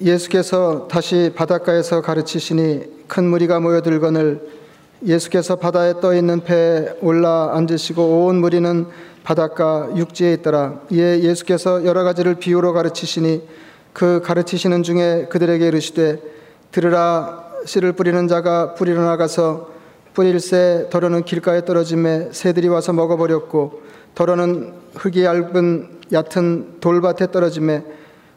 예수께서 다시 바닷가에서 가르치시니 큰 무리가 모여들거늘 예수께서 바다에 떠 있는 배에 올라 앉으시고 온 무리는 바닷가 육지에 있더라. 이에 예수께서 여러 가지를 비유로 가르치시니 그 가르치시는 중에 그들에게 이르시되 들으라 씨를 뿌리는 자가 뿌리러 나가서 뿌릴새 더러는 길가에 떨어짐에 새들이 와서 먹어버렸고 더러는 흙이 얇은 얕은 돌밭에 떨어짐에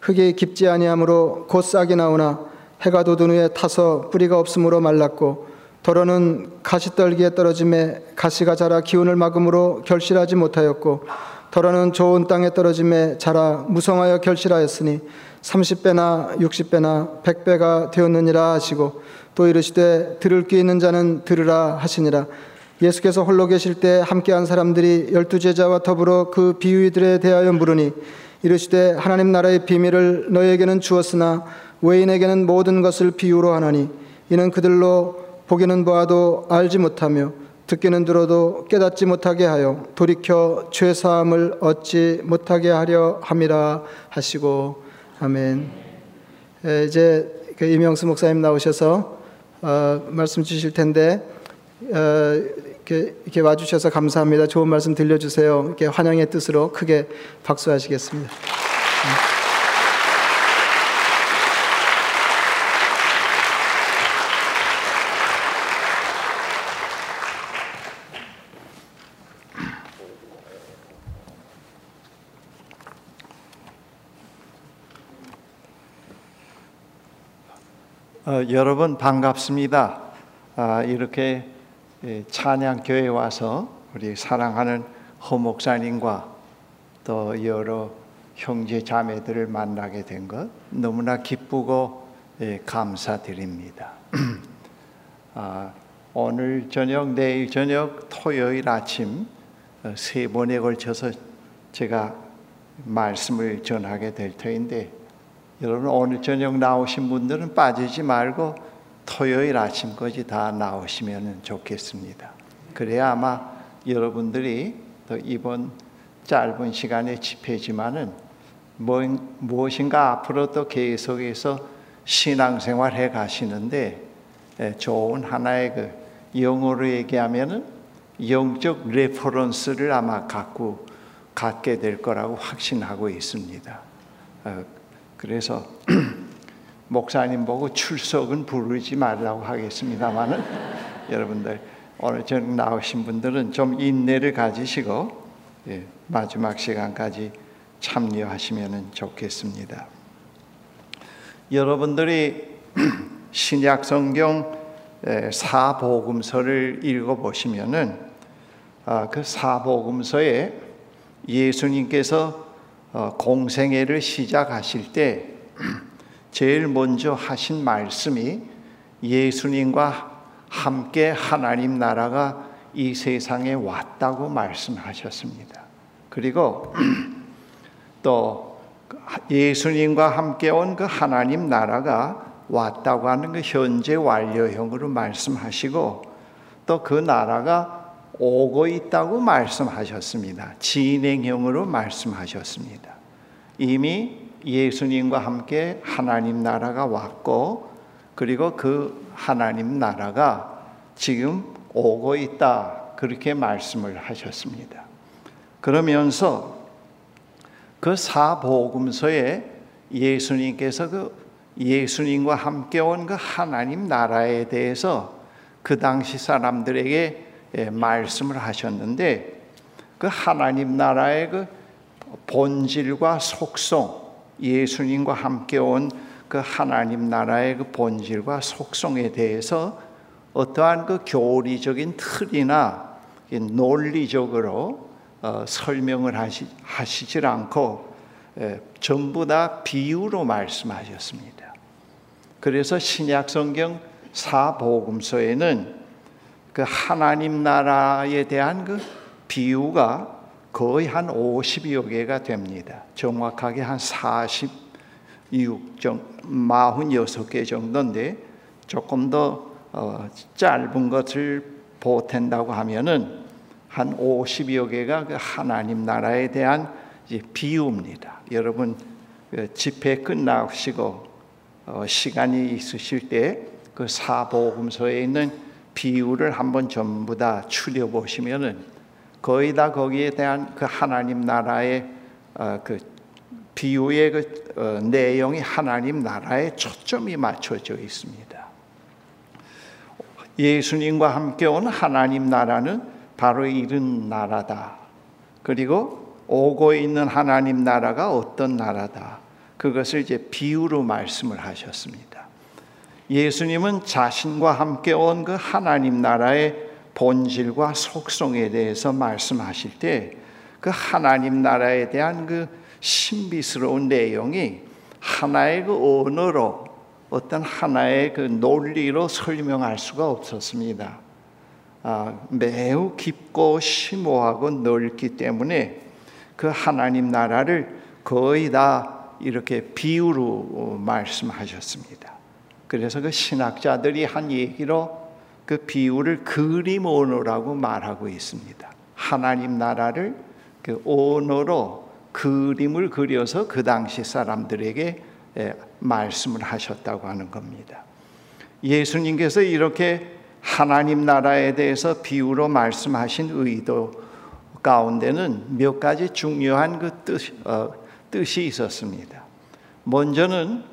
흙이 깊지 아니하므로 곧 싹이 나오나 해가 돋은 후에 타서 뿌리가 없으므로 말랐고 더러는 가시떨기에 떨어짐에 가시가 자라 기운을 막음으로 결실하지 못하였고 더러는 좋은 땅에 떨어짐에 자라 무성하여 결실하였으니 30배나 60배나 100배가 되었느니라 하시고 또 이르시되 들을 귀 있는 자는 들으라 하시니라. 예수께서 홀로 계실 때 함께한 사람들이 열두 제자와 더불어 그 비유들에 대하여 물으니 이르시되 하나님 나라의 비밀을 너에게는 주었으나 외인에게는 모든 것을 비유로 하나니 이는 그들로 보기는 보아도 알지 못하며 듣기는 들어도 깨닫지 못하게 하여 돌이켜 죄 사함을 얻지 못하게 하려 함이라 하시고 아멘. 에, 이제 그 이명수 목사님 나오셔서 어, 말씀 주실 텐데 어, 이렇게, 이렇게 와주셔서 감사합니다. 좋은 말씀 들려주세요. 이렇게 환영의 뜻으로 크게 박수하시겠습니다. 어, 여러분 반갑습니다. 아, 이렇게 예, 찬양 교회 와서 우리 사랑하는 허 목사님과 또 여러 형제 자매들을 만나게 된 것 너무나 기쁘고 예, 감사드립니다. 아, 오늘 저녁, 내일 저녁, 토요일 아침 어, 세 번에 걸쳐서 제가 말씀을 전하게 될 터인데 여러분 오늘 저녁 나오신 분들은 빠지지 말고 토요일 아침까지 다 나오시면 좋겠습니다. 그래야 아마 여러분들이 또 이번 짧은 시간에 집회지만은 뭐, 무엇인가 앞으로 또 계속해서 신앙생활 해 가시는데 예, 좋은 하나의 그 영어로 얘기하면은 영적 reference를 아마 갖고 갖게 될 거라고 확신하고 있습니다. 어, 그래서 목사님 보고 출석은 부르지 말라고 하겠습니다만은 여러분들 오늘 저녁 나오신 분들은 좀 인내를 가지시고 예, 마지막 시간까지 참여하시면 좋겠습니다. 여러분들이 신약 성경 사복음서를 읽어 보시면은 아, 그 사복음서에 예수님께서 어, 공생애를 시작하실 때 제일 먼저 하신 말씀이 예수님과 함께 하나님 나라가 이 세상에 왔다고 말씀하셨습니다. 그리고 또 예수님과 함께 온 그 하나님 나라가 왔다고 하는 그 현재 완료형으로 말씀하시고 또 그 나라가 오고 있다고 말씀하셨습니다. 진행형으로 말씀하셨습니다. 이미 예수님과 함께 하나님 나라가 왔고 그리고 그 하나님 나라가 지금 오고 있다. 그렇게 말씀을 하셨습니다. 그러면서 그 사복음서에 예수님께서 그 예수님과 함께 온 그 하나님 나라에 대해서 그 당시 사람들에게 예, 말씀을 하셨는데 그 하나님 나라의 그 본질과 속성, 예수님과 함께 온 그 하나님 나라의 그 본질과 속성에 대해서 어떠한 그 교리적인 틀이나 논리적으로 어, 설명을 하시, 하시질 않고 에, 전부 다 비유로 말씀하셨습니다. 그래서 신약 성경 사복음서에는 그 하나님 나라에 대한 그 비유가 거의 한 50여 개가 됩니다. 정확하게 한 46정, 46개 정도인데 조금 더 어, 짧은 것을 보탠다고 하면은 한 50여 개가 그 하나님 나라에 대한 비유입니다. 여러분 그 집회 끝나시고 어, 시간이 있으실 때 그 사복음서에 있는 비유를 한번 전부 다 추려 보시면은 거의 다 거기에 대한 그 하나님 나라의 어, 그 비유의 그 어, 내용이 하나님 나라에 초점이 맞춰져 있습니다. 예수님과 함께 온 하나님 나라는 바로 이런 나라다. 그리고 오고 있는 하나님 나라가 어떤 나라다. 그것을 이제 비유로 말씀을 하셨습니다. 예수님은 자신과 함께 온 그 하나님 나라의 본질과 속성에 대해서 말씀하실 때 그 하나님 나라에 대한 그 신비스러운 내용이 하나의 그 언어로 어떤 하나의 그 논리로 설명할 수가 없었습니다. 아, 매우 깊고 심오하고 넓기 때문에 그 하나님 나라를 거의 다 이렇게 비유로 말씀하셨습니다. 그래서 그 신학자들이 한 얘기로 그 비유를 그림 언어라고 말하고 있습니다. 하나님 나라를 그 언어로 그림을 그려서 그 당시 사람들에게 말씀을 하셨다고 하는 겁니다. 예수님께서 이렇게 하나님 나라에 대해서 비유로 말씀하신 의도 가운데는 몇 가지 중요한 그 뜻, 어, 뜻이 있었습니다. 먼저는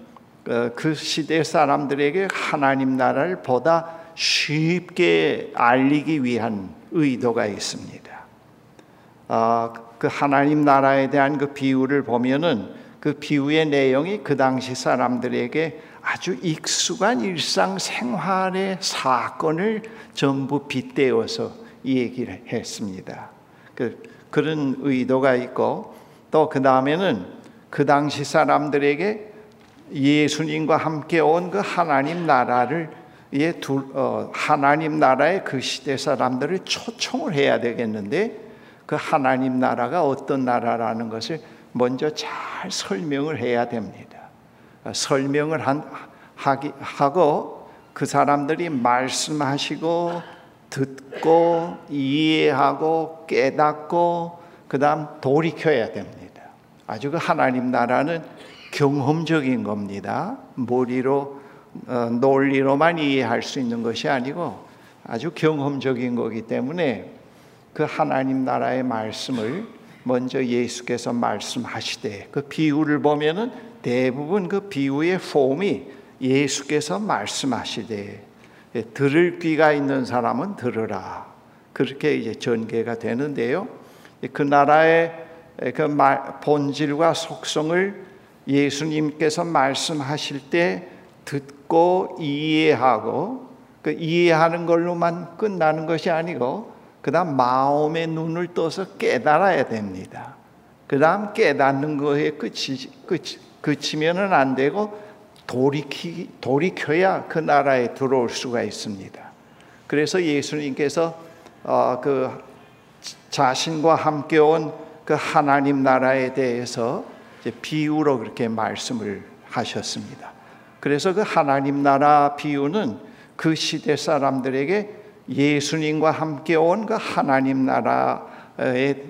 어, 그 시대 사람들에게 하나님 나라를 보다 쉽게 알리기 위한 의도가 있습니다. 아, 그 하나님 나라에 대한 그 비유를 보면은 그 비유의 내용이 그 당시 사람들에게 아주 익숙한 일상 생활의 사건을 전부 빗대어서 얘기를 했습니다. 그, 그런 의도가 있고 또 그 다음에는 그 당시 사람들에게 예수님과 함께 온 그 하나님 나라를 예, 두, 어, 하나님 나라의 그 시대 사람들을 초청을 해야 되겠는데 그 하나님 나라가 어떤 나라라는 것을 먼저 잘 설명을 해야 됩니다. 설명을 한, 하기, 하고 그 사람들이 말씀하시고 듣고 이해하고 깨닫고 그 다음 돌이켜야 됩니다. 아주 그 하나님 나라는 경험적인 겁니다. 머리로 어, 논리로만 이해할 수 있는 것이 아니고 아주 경험적인 거기 때문에 그 하나님 나라의 말씀을 먼저 예수께서 말씀하시되 그 비유를 보면은 대부분 그 비유의 폼이 예수께서 말씀하시되 예, 들을 귀가 있는 사람은 들으라 그렇게 이제 전개가 되는데요. 그 나라의 그 본질과 속성을 예수님께서 말씀하실 때 듣고 이해하고 그 이해하는 걸로만 끝나는 것이 아니고 그다음 마음의 눈을 떠서 깨달아야 됩니다. 그다음 깨닫는 거에 끝이 끝 그치면은 안 되고 돌이키 돌이켜야 그 나라에 들어올 수가 있습니다. 그래서 예수님께서 어, 그 자신과 함께 온 그 하나님 나라에 대해서 비유로 그렇게 말씀을 하셨습니다. 그래서 그 하나님 나라 비유는 그 시대 사람들에게 예수님과 함께 온 그 하나님 나라의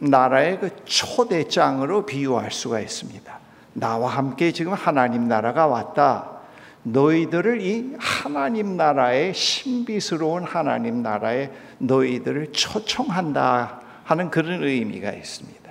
나라의 그 초대장으로 비유할 수가 있습니다. 나와 함께 지금 하나님 나라가 왔다. 너희들을 이 하나님 나라의 신비스러운 하나님 나라에 너희들을 초청한다 하는 그런 의미가 있습니다.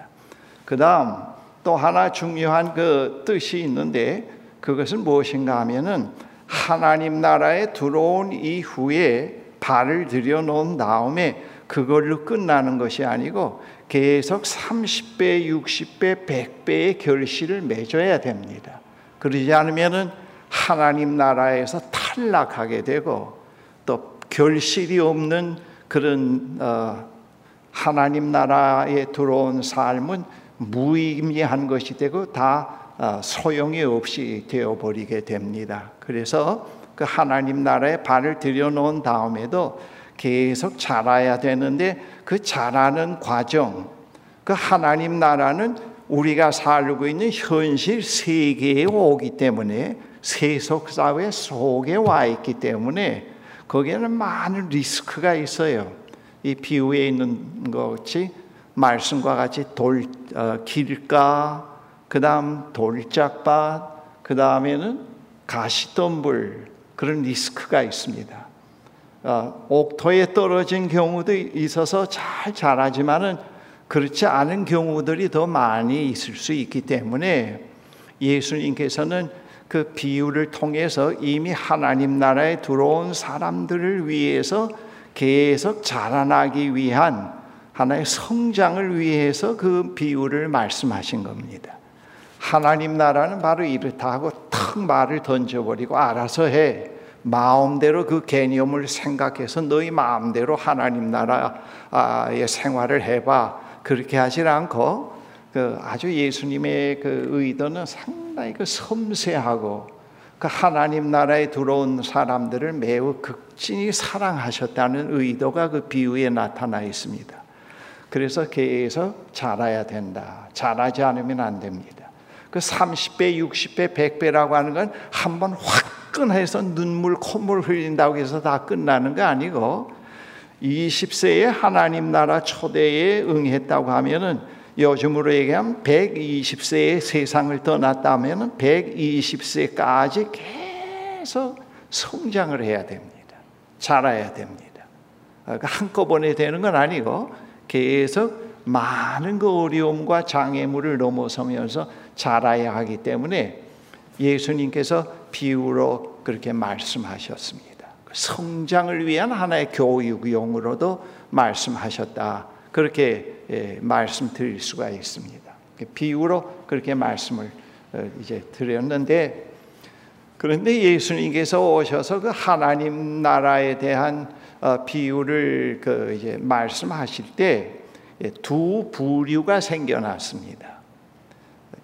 그 다음 또 하나 중요한 그 뜻이 있는데 그것은 무엇인가 하면은 하나님 나라에 들어온 이후에 발을 들여놓은 다음에 그걸로 끝나는 것이 아니고 계속 30배, 60배, 100배의 결실을 맺어야 됩니다. 그러지 않으면은 하나님 나라에서 탈락하게 되고 또 결실이 없는 그런 어, 하나님 나라에 들어온 삶은 무의미한 것이 되고 다 어, 소용이 없이 되어 버리게 됩니다. 그래서 그 하나님 나라에 발을 들여놓은 다음에도 계속 자라야 되는데 그 자라는 과정, 그 하나님 나라는 우리가 살고 있는 현실 세계에 오기 때문에 세속 사회 속에 와 있기 때문에 거기에는 많은 리스크가 있어요. 이 비유에 있는 것이 말씀과 같이 돌 어, 길가, 그 다음 돌짝밭, 그 다음에는 가시덤불 그런 리스크가 있습니다. 어, 옥토에 떨어진 경우도 있어서 잘 자라지만은 그렇지 않은 경우들이 더 많이 있을 수 있기 때문에 예수님께서는 그 비유를 통해서 이미 하나님 나라에 들어온 사람들을 위해서 계속 자라나기 위한 하나의 성장을 위해서 그 비유를 말씀하신 겁니다. 하나님 나라는 바로 이렇다 하고 탁 말을 던져버리고 알아서 해. 마음대로 그 개념을 생각해서 너희 마음대로 하나님 나라의 생활을 해봐. 그렇게 하질 않고 그 아주 예수님의 그 의도는 상당히 그 섬세하고 그 하나님 나라에 들어온 사람들을 매우 극진히 사랑하셨다는 의도가 그 비유에 나타나 있습니다. 그래서 계속 자라야 된다. 자라지 않으면 안 됩니다. 그 30배, 60배, 100배라고 하는 건 한 번 화끈해서 눈물, 콧물 흘린다고 해서 다 끝나는 거 아니고 20세에 하나님 나라 초대에 응했다고 하면은 요즘으로 얘기하면 120세에 세상을 떠났다면 120세까지 계속 성장을 해야 됩니다. 자라야 됩니다. 그러니까 한꺼번에 되는 건 아니고 계속 많은 그 어려움과 장애물을 넘어서면서 자라야 하기 때문에 예수님께서 비유로 그렇게 말씀하셨습니다. 성장을 위한 하나의 교육용으로도 말씀하셨다. 그렇게 예, 말씀드릴 수가 있습니다. 비유로 그렇게 말씀을 어, 이제 드렸는데 그런데 예수님께서 오셔서 그 하나님 나라에 대한 어, 비유를 그 이제 말씀하실 때두 예, 부류가 생겨났습니다.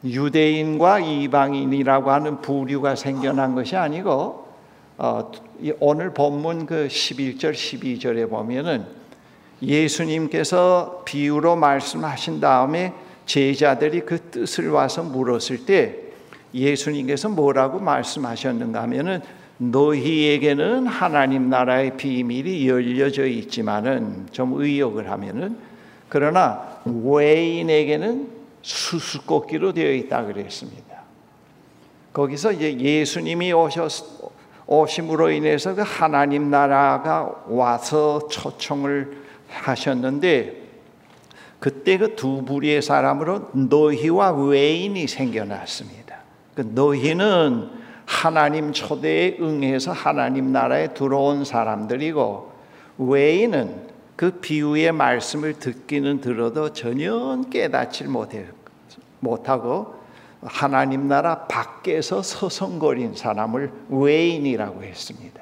유대인과 이방인이라고 하는 부류가 생겨난 것이 아니고 어, 오늘 본문 그 11절 12절에 보면은 예수님께서 비유로 말씀하신 다음에 제자들이 그 뜻을 와서 물었을 때 예수님께서 뭐라고 말씀하셨는가 하면은 너희에게는 하나님 나라의 비밀이 열려져 있지만은 좀 의역을 하면은 그러나 외인에게는 수수꽃기로 되어 있다 그랬습니다. 거기서 이제 예수님이 오셨 오심으로 인해서 그 하나님 나라가 와서 초청을 하셨는데 그때 그 두 부류의 사람으로 너희와 외인이 생겨났습니다. 그 너희는 하나님 초대에 응해서 하나님 나라에 들어온 사람들이고 외인은 그 비유의 말씀을 듣기는 들어도 전혀 깨닫지 못하고 하나님 나라 밖에서 서성거린 사람을 외인이라고 했습니다.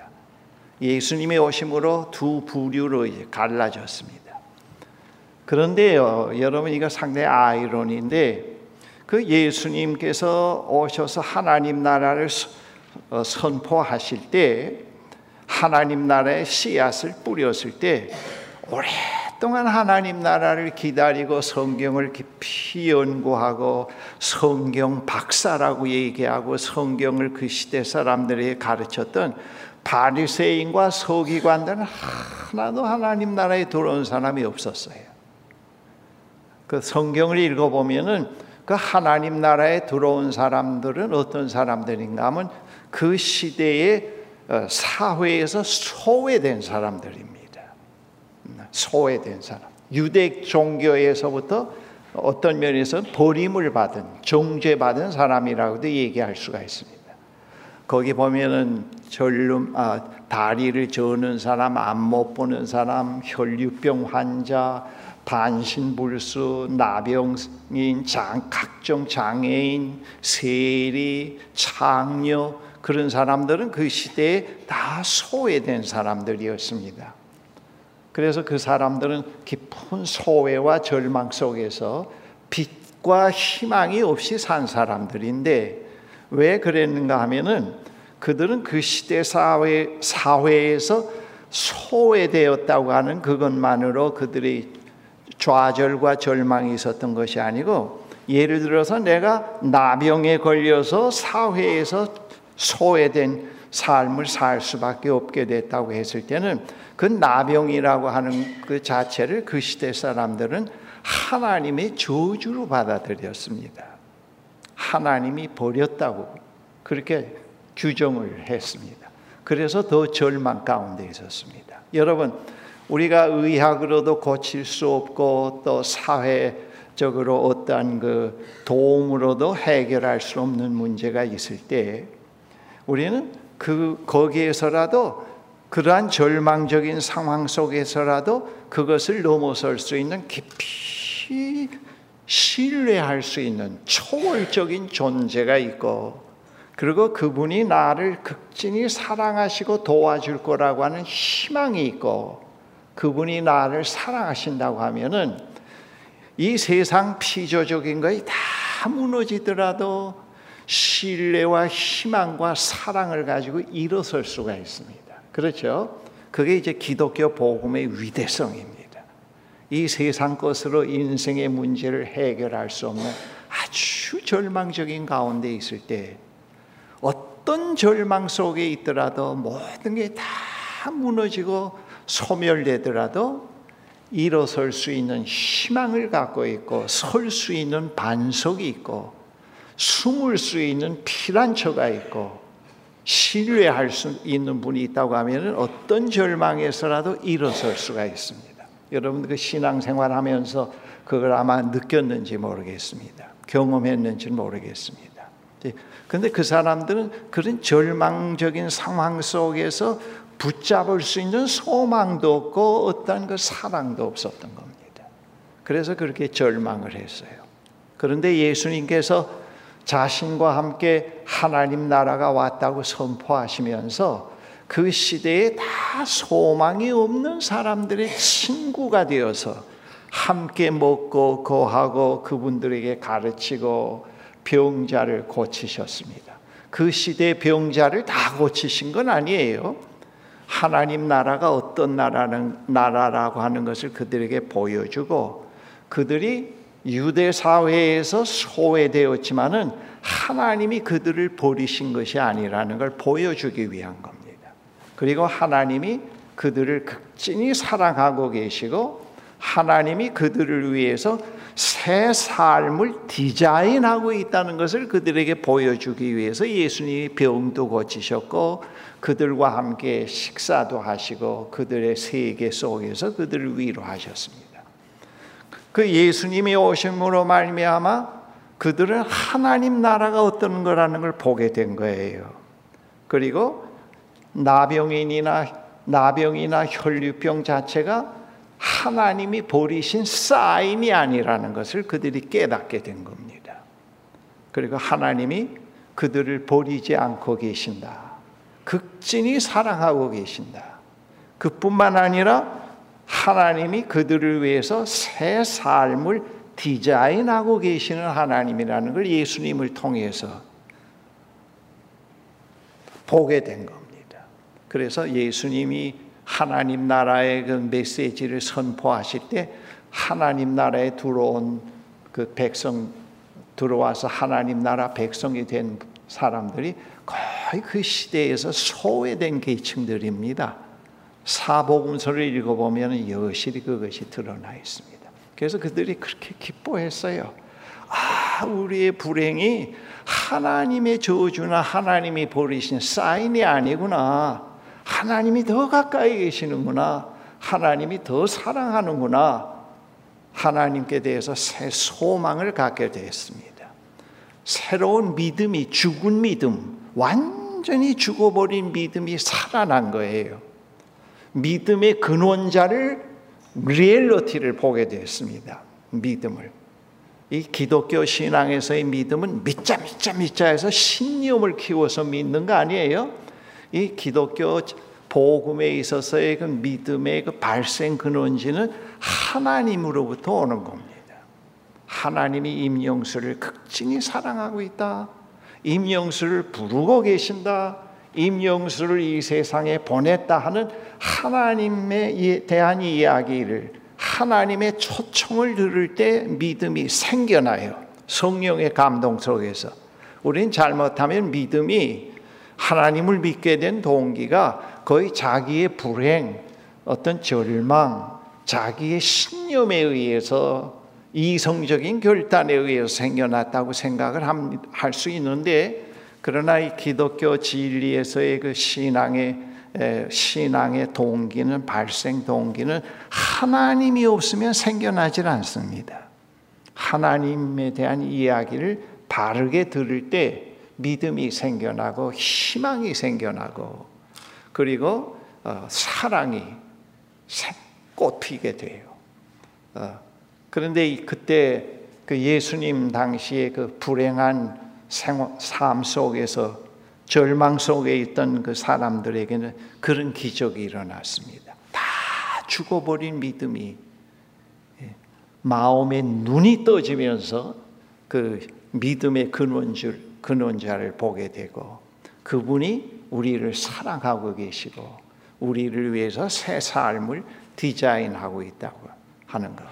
예수님의 오심으로 두 부류로 갈라졌습니다. 그런데요, 여러분 이거 상당히 아이러니인데 그 예수님께서 오셔서 하나님 나라를 어, 선포하실 때 하나님 나라의 씨앗을 뿌렸을 때 오랫동안 하나님 나라를 기다리고 성경을 깊이 연구하고 성경 박사라고 얘기하고 성경을 그 시대 사람들에게 가르쳤던 바리새인과 서기관들은 하나도 하나님 나라에 들어온 사람이 없었어요. 그 성경을 읽어보면은 그 하나님 나라에 들어온 사람들은 어떤 사람들인가 하면 그 시대의 어, 사회에서 소외된 사람들입니다. 소외된 사람. 유대 종교에서부터 어떤 면에서 버림을 받은, 정죄받은 사람이라고도 얘기할 수가 있습니다. 거기 보면은 절름, 아, 다리를 저는 사람, 안못 보는 사람, 혈류병 환자, 반신불수, 나병인, 장, 각종 장애인, 세리, 창녀 그런 사람들은 그 시대에 다 소외된 사람들이었습니다. 그래서 그 사람들은 깊은 소외와 절망 속에서 빛과 희망이 없이 산 사람들인데 왜 그랬는가 하면은 그들은 그 시대 사회 사회에서 소외되었다고 하는 그것만으로 그들의 좌절과 절망이 있었던 것이 아니고 예를 들어서 내가 나병에 걸려서 사회에서 소외된 삶을 살 수밖에 없게 됐다고 했을 때는 그 나병이라고 하는 그 자체를 그 시대 사람들은 하나님의 저주로 받아들였습니다. 하나님이 버렸다고 그렇게 규정을 했습니다. 그래서 더 절망 가운데 있었습니다. 여러분, 우리가 의학으로도 고칠 수 없고 또 사회적으로 어떠한 그 도움으로도 해결할 수 없는 문제가 있을 때 우리는 그 거기에서라도 그러한 절망적인 상황 속에서라도 그것을 넘어설 수 있는 깊이 신뢰할 수 있는 초월적인 존재가 있고 그리고 그분이 나를 극진히 사랑하시고 도와줄 거라고 하는 희망이 있고 그분이 나를 사랑하신다고 하면은 이 세상 피조적인 것이 다 무너지더라도 신뢰와 희망과 사랑을 가지고 일어설 수가 있습니다. 그렇죠? 그게 이제 기독교 복음의 위대성입니다. 이 세상 것으로 인생의 문제를 해결할 수 없는 아주 절망적인 가운데 있을 때 어떤 절망 속에 있더라도 모든 게 다 무너지고 소멸되더라도 일어설 수 있는 희망을 갖고 있고 설 수 있는 반석이 있고 숨을 수 있는 피란처가 있고 신뢰할 수 있는 분이 있다고 하면 어떤 절망에서라도 일어설 수가 있습니다. 여러분 그 신앙생활 하면서 그걸 아마 느꼈는지 모르겠습니다. 경험했는지 모르겠습니다. 근데 그 사람들은 그런 절망적인 상황 속에서 붙잡을 수 있는 소망도 없고 어떤 그 사랑도 없었던 겁니다. 그래서 그렇게 절망을 했어요. 그런데 예수님께서 자신과 함께 하나님 나라가 왔다고 선포하시면서 그 시대에 다 소망이 없는 사람들의 친구가 되어서 함께 먹고 거하고 그분들에게 가르치고 병자를 고치셨습니다. 그 시대 병자를 다 고치신 건 아니에요. 하나님 나라가 어떤 나라는 나라라고 하는 것을 그들에게 보여주고 그들이 유대 사회에서 소외되었지만은 하나님이 그들을 버리신 것이 아니라는 걸 보여주기 위한 겁니다. 그리고 하나님이 그들을 극진히 사랑하고 계시고 하나님이 그들을 위해서 새 삶을 디자인하고 있다는 것을 그들에게 보여주기 위해서 예수님이 병도 고치셨고 그들과 함께 식사도 하시고 그들의 세계 속에서 그들을 위로하셨습니다. 그 예수님이 오심으로 말미암아 그들은 하나님 나라가 어떤 거라는 걸 보게 된 거예요. 그리고 나병인이나 나병이나 혈류병 자체가 하나님이 버리신 사인이 아니라는 것을 그들이 깨닫게 된 겁니다. 그리고 하나님이 그들을 버리지 않고 계신다. 극진히 사랑하고 계신다. 그뿐만 아니라 하나님이 그들을 위해서 새 삶을 디자인하고 계시는 하나님이라는 걸 예수님을 통해서 보게 된 겁니다. 그래서 예수님이 하나님 나라의 그 메시지를 선포하실 때 하나님 나라에 들어온 그 백성 들어와서 하나님 나라 백성이 된 사람들이 거의 그 시대에서 소외된 계층들입니다. 사복음서를 읽어보면 여실히 그것이 드러나 있습니다. 그래서 그들이 그렇게 기뻐했어요. 아, 우리의 불행이 하나님의 저주나 하나님이 버리신 사인이 아니구나. 하나님이 더 가까이 계시는구나. 하나님이 더 사랑하는구나. 하나님께 대해서 새 소망을 갖게 되었습니다. 새로운 믿음이 죽은 믿음, 완전히 죽어버린 믿음이 살아난 거예요. 믿음의 근원자를 리얼리티를 보게 되었습니다. 믿음을. 이 기독교 신앙에서의 믿음은 믿자 믿자 믿자 해서 신념을 키워서 믿는 거 아니에요? 이 기독교 복음에 있어서의 그 믿음의 그 발생 근원지는 하나님으로부터 오는 겁니다. 하나님이 임영수를 극진히 사랑하고 있다. 임영수를 부르고 계신다. 임영수를 이 세상에 보냈다 하는 하나님에 대한 이야기를 하나님의 초청을 들을 때 믿음이 생겨나요. 성령의 감동 속에서. 우리는 잘못하면 믿음이 하나님을 믿게 된 동기가 거의 자기의 불행, 어떤 절망, 자기의 신념에 의해서 이성적인 결단에 의해서 생겨났다고 생각을 할 수 있는데 그러나 이 기독교 진리에서의 그 신앙의 신앙의 동기는 발생 동기는 하나님이 없으면 생겨나질 않습니다. 하나님에 대한 이야기를 바르게 들을 때 믿음이 생겨나고 희망이 생겨나고 그리고 어, 사랑이 꽃피게 돼요. 어, 그런데 그때 그 예수님 당시에 그 불행한 생활, 삶 속에서 절망 속에 있던 그 사람들에게는 그런 기적이 일어났습니다. 다 죽어버린 믿음이 예, 마음의 눈이 떠지면서 그 믿음의 근원줄, 근원자를 보게 되고 그분이 우리를 사랑하고 계시고 우리를 위해서 새 삶을 디자인하고 있다고 하는 것.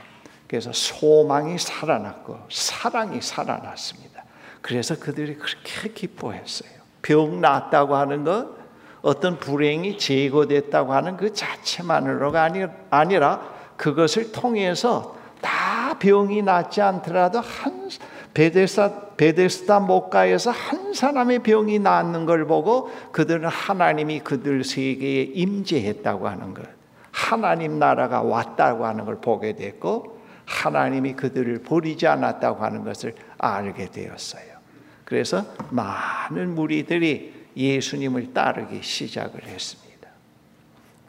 그래서 소망이 살아났고 사랑이 살아났습니다. 그래서 그들이 그렇게 기뻐했어요. 병 낫다고 하는 것, 어떤 불행이 제거됐다고 하는 그 자체만으로가 아니, 아니라 그것을 통해서 다 병이 낫지 않더라도 한 베데스다, 베데스다 목가에서 한 사람의 병이 낫는 걸 보고 그들은 하나님이 그들 세계에 임재했다고 하는 것, 하나님 나라가 왔다고 하는 걸 보게 됐고 하나님이 그들을 버리지 않았다고 하는 것을 알게 되었어요. 그래서 많은 무리들이 예수님을 따르기 시작을 했습니다.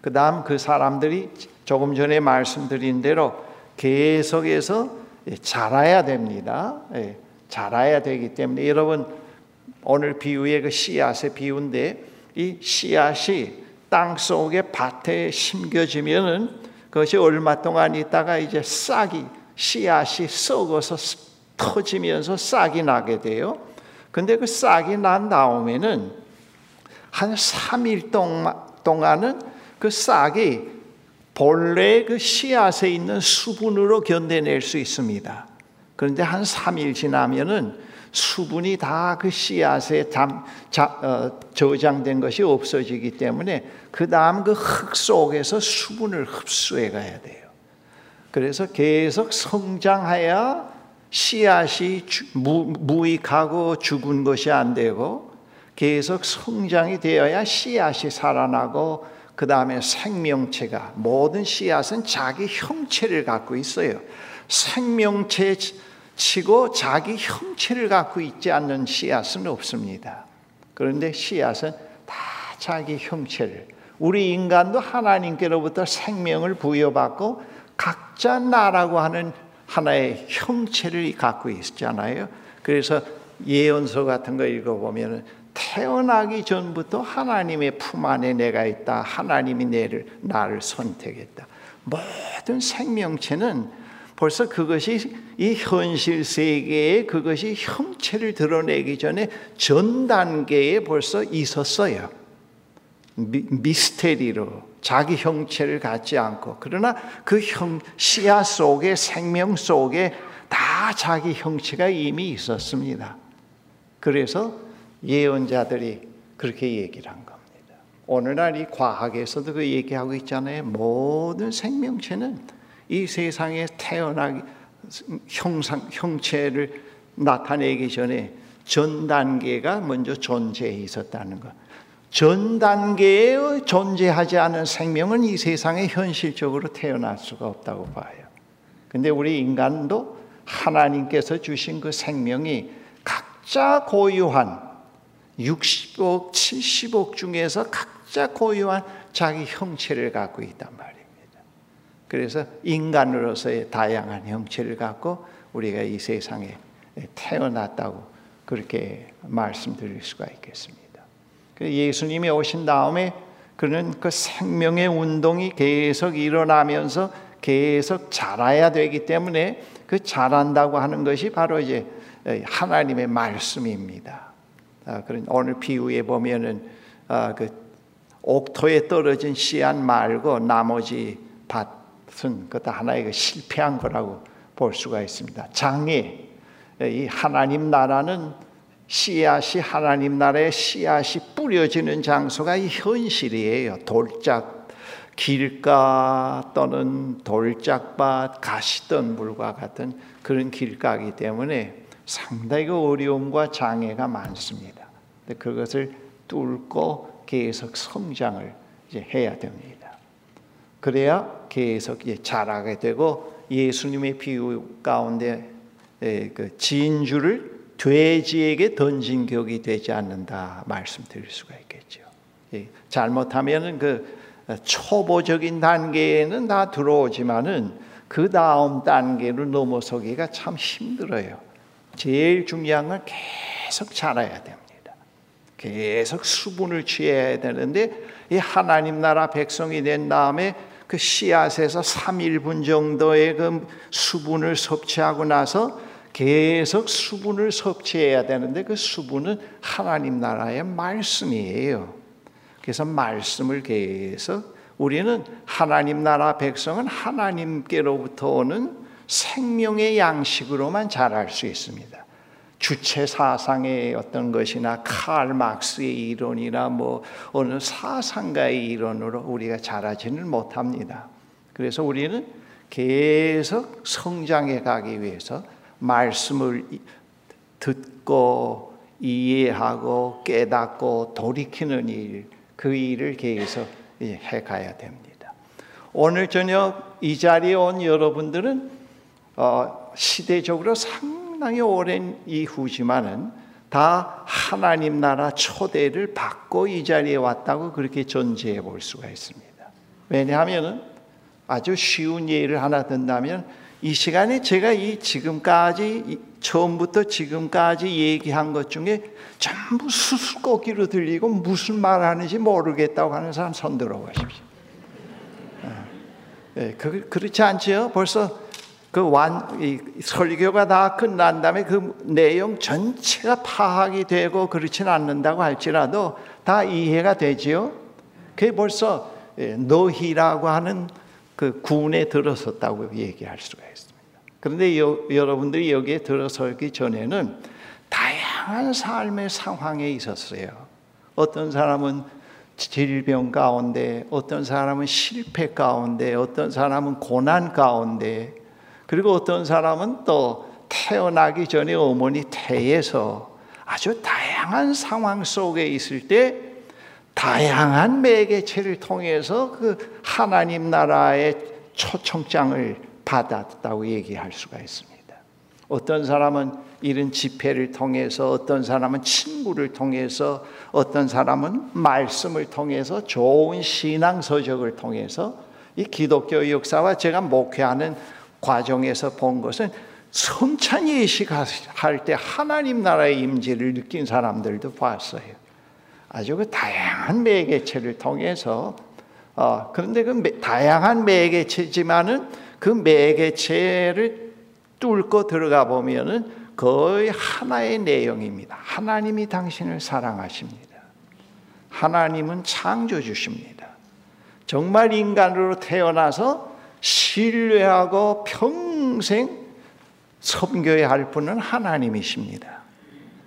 그 다음 그 사람들이 조금 전에 말씀드린 대로 계속해서 자라야 됩니다. 예, 자라야 되기 때문에 여러분 오늘 비유의 그 씨앗의 비유인데 이 씨앗이 땅 속에 밭에 심겨지면은 그것이 얼마 동안 있다가 이제 싹이 씨앗이 썩어서 터지면서 싹이 나게 돼요. 근데 그 싹이 난 다음에는 한 3일 동안은 그 싹이 본래 그 씨앗에 있는 수분으로 견뎌낼 수 있습니다. 그런데 한 3일 지나면은 수분이 다 그 씨앗에 잠, 자, 어, 저장된 것이 없어지기 때문에 그 다음 그 흙 속에서 수분을 흡수해 가야 돼요. 그래서 계속 성장해야 씨앗이 무익하고 죽은 것이 안 되고 계속 성장이 되어야 씨앗이 살아나고 그 다음에 생명체가 모든 씨앗은 자기 형체를 갖고 있어요. 생명체 치고 자기 형체를 갖고 있지 않는 씨앗은 없습니다. 그런데 씨앗은 다 자기 형체를 우리 인간도 하나님께로부터 생명을 부여받고 각자 나라고 하는 하나의 형체를 갖고 있잖아요. 그래서 예언서 같은 거 읽어보면 태어나기 전부터 하나님의 품 안에 내가 있다. 하나님이 내를, 나를 선택했다. 모든 생명체는 벌써 그것이 이 현실 세계에 그것이 형체를 드러내기 전에 전 단계에 벌써 있었어요. 미, 스테리로 자기 형체를 갖지 않고 그러나 그 형, 씨앗 속에 생명 속에 다 자기 형체가 이미 있었습니다. 그래서 예언자들이 그렇게 얘기를 한 겁니다. 오늘날 이 과학에서도 그 얘기하고 있잖아요. 모든 생명체는 이 세상에 태어나기 형상 형체를 나타내기 전에 전 단계가 먼저 존재해 있었다는 것. 전 단계에 존재하지 않은 생명은 이 세상에 현실적으로 태어날 수가 없다고 봐요. 근데 우리 인간도 하나님께서 주신 그 생명이 각자 고유한 60억, 70억 중에서 각자 고유한 자기 형체를 갖고 있단 말입니다. 그래서 인간으로서의 다양한 형체를 갖고 우리가 이 세상에 태어났다고 그렇게 말씀드릴 수가 있겠습니다. 그 예수님이 오신 다음에 그는 그 생명의 운동이 계속 일어나면서 계속 자라야 되기 때문에 그 자란다고 하는 것이 바로 이제 하나님의 말씀입니다. 아, 그런 오늘 비유에 보면은 아, 그 옥토에 떨어진 씨앗 말고 나머지 밭 은 그다 하나의 그 실패한 거라고 볼 수가 있습니다. 장애 이 하나님 나라는 씨앗이 하나님 나라의 씨앗이 뿌려지는 장소가 이 현실이에요. 돌짝 길가 또는 돌짝밭 가시던 물과 같은 그런 길가이기 때문에 상당히 그 어려움과 장애가 많습니다. 그것을 뚫고 계속 성장을 이제 해야 됩니다. 그래야 계속 자라게 되고 예수님의 비유 가운데 그 진주를 돼지에게 던진 격이 되지 않는다 말씀드릴 수가 있겠죠. 잘못하면은 그 초보적인 단계에는 다 들어오지만은 그 다음 단계를 넘어서기가 참 힘들어요. 제일 중요한 건 계속 자라야 됩니다. 계속 수분을 취해야 되는데 이 하나님 나라 백성이 된 다음에 그 씨앗에서 3, 1분 정도의 그 수분을 섭취하고 나서 계속 수분을 섭취해야 되는데 그 수분은 하나님 나라의 말씀이에요. 그래서 말씀을 계속 우리는 하나님 나라 백성은 하나님께로부터 오는 생명의 양식으로만 자랄 수 있습니다. 주체 사상의 어떤 것이나 칼 막스의 이론이나 뭐 어느 사상가의 이론으로 우리가 자라지는 못합니다. 그래서 우리는 계속 성장해 가기 위해서 말씀을 듣고 이해하고 깨닫고 돌이키는 일, 그 일을 계속 해 가야 됩니다. 오늘 저녁 이 자리에 온 여러분들은 어, 시대적으로 상 상당히 오랜 이후지만은 다 하나님 나라 초대를 받고 이 자리에 왔다고 그렇게 전제해 볼 수가 있습니다. 왜냐하면은 아주 쉬운 예를 하나 든다면 이 시간에 제가 이 지금까지 처음부터 지금까지 얘기한 것 중에 전부 수수께끼로 들리고 무슨 말 하는지 모르겠다고 하는 사람 손 들어 보십시오. 네, 그, 그렇지 않지요? 벌써 그 완, 이 설교가 다 끝난 다음에 그 내용 전체가 파악이 되고 그렇지는 않는다고 할지라도 다 이해가 되지요. 그게 벌써 예, 너희라고 하는 그 군에 들어섰다고 얘기할 수가 있습니다. 그런데 여, 여러분들이 여기에 들어서기 전에는 다양한 삶의 상황에 있었어요. 어떤 사람은 질병 가운데, 어떤 사람은 실패 가운데, 어떤 사람은 고난 가운데, 그리고 어떤 사람은 또 태어나기 전에 어머니 태에서 아주 다양한 상황 속에 있을 때 다양한 매개체를 통해서 그 하나님 나라의 초청장을 받았다고 얘기할 수가 있습니다. 어떤 사람은 이런 집회를 통해서, 어떤 사람은 친구를 통해서, 어떤 사람은 말씀을 통해서, 좋은 신앙 서적을 통해서 이 기독교 역사와 제가 목회하는 과정에서 본 것은 성찬 예식할 때 하나님 나라의 임재를 느낀 사람들도 봤어요. 아주 그 다양한 매개체를 통해서 어, 그런데 그 매, 다양한 매개체지만은 그 매개체를 뚫고 들어가 보면은 거의 하나의 내용입니다. 하나님이 당신을 사랑하십니다. 하나님은 창조주십니다. 정말 인간으로 태어나서 신뢰하고 평생 섬겨야 할 분은 하나님이십니다.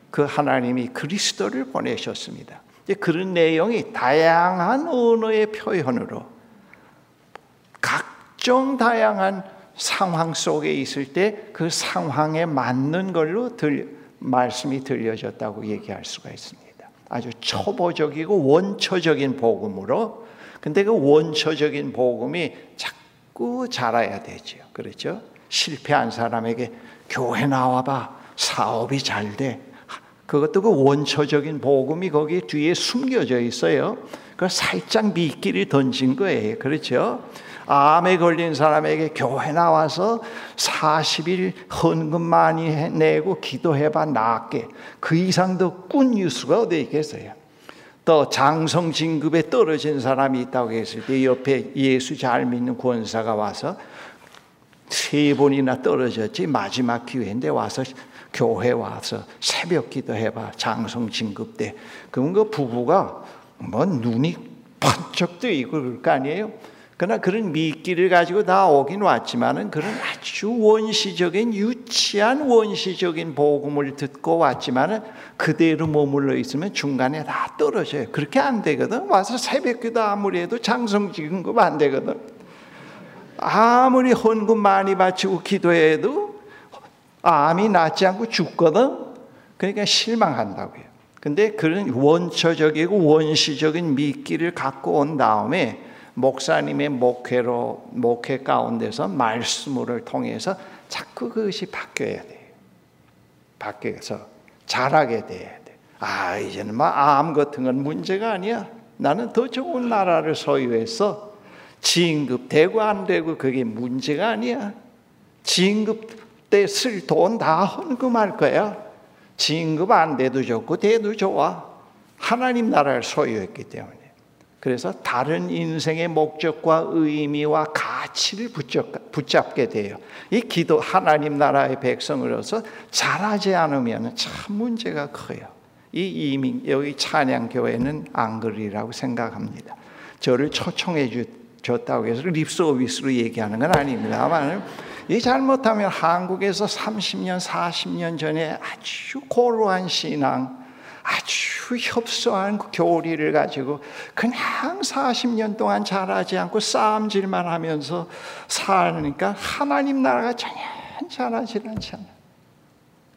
그 하나님이 그리스도를 보내셨습니다. 그런 내용이 다양한 언어의 표현으로 각종 다양한 상황 속에 있을 때 그 상황에 맞는 걸로 들, 말씀이 들려졌다고 얘기할 수가 있습니다. 아주 초보적이고 원초적인 복음으로 근데 그 원초적인 복음이 자 자꾸 자라야 되죠. 그렇죠? 실패한 사람에게 교회 나와봐. 사업이 잘 돼. 그것도 그 원초적인 복음이 거기 뒤에 숨겨져 있어요. 그 살짝 미끼를 던진 거예요. 그렇죠? 암에 걸린 사람에게 교회 나와서 40일 헌금 많이 내고 기도해봐 낫게. 그 이상 더꾼 뉴스가 어디 있겠어요? 또 장성 진급에 떨어진 사람이 있다고 했을 때 옆에 예수 잘 믿는 권사가 와서 세 번이나 떨어졌지 마지막 기회인데 와서 교회 와서 새벽 기도해봐. 장성 진급 때. 그러면 그 부부가 뭐 눈이 번쩍 뜨이고 그럴 거 아니에요 그러나 그런 미끼를 가지고 다 오긴 왔지만은 그런 아주 원시적인 유치한 원시적인 복음을 듣고 왔지만은 그대로 머물러 있으면 중간에 다 떨어져요. 그렇게 안 되거든. 와서 새벽기도 아무리 해도 장성지근급 안 되거든. 아무리 헌금 많이 바치고 기도해도 암이 낫지 않고 죽거든. 그러니까 실망한다고요. 근데 그런 원초적이고 원시적인 미끼를 갖고 온 다음에 목사님의 목회로 목회 가운데서 말씀을 통해서 자꾸 그것이 바뀌어야 돼요. 바뀌어서 잘하게 돼야 돼. 아 이제는 막 암 같은 건 문제가 아니야. 나는 더 좋은 나라를 소유해서 진급 되고 안 되고 그게 문제가 아니야. 진급 때 쓸 돈 다 헌금할 거야. 진급 안 돼도 좋고 돼도 좋아. 하나님 나라를 소유했기 때문에. 그래서 다른 인생의 목적과 의미와 가치를 붙잡, 게 돼요. 이 기도 하나님 나라의 백성으로서 잘하지 않으면 참 문제가 커요. 이 이민 여기 찬양 교회는 안 그리라고 생각합니다. 저를 초청해 줬다고 해서 립서비스로 얘기하는 건 아닙니다만 이 잘못하면 한국에서 30년 40년 전에 아주 고루한 신앙 아주 협소한 교리를 가지고 그냥 40년 동안 잘하지 않고 싸움질만 하면서 살니까 하나님 나라가 전혀 잘하지 않잖아.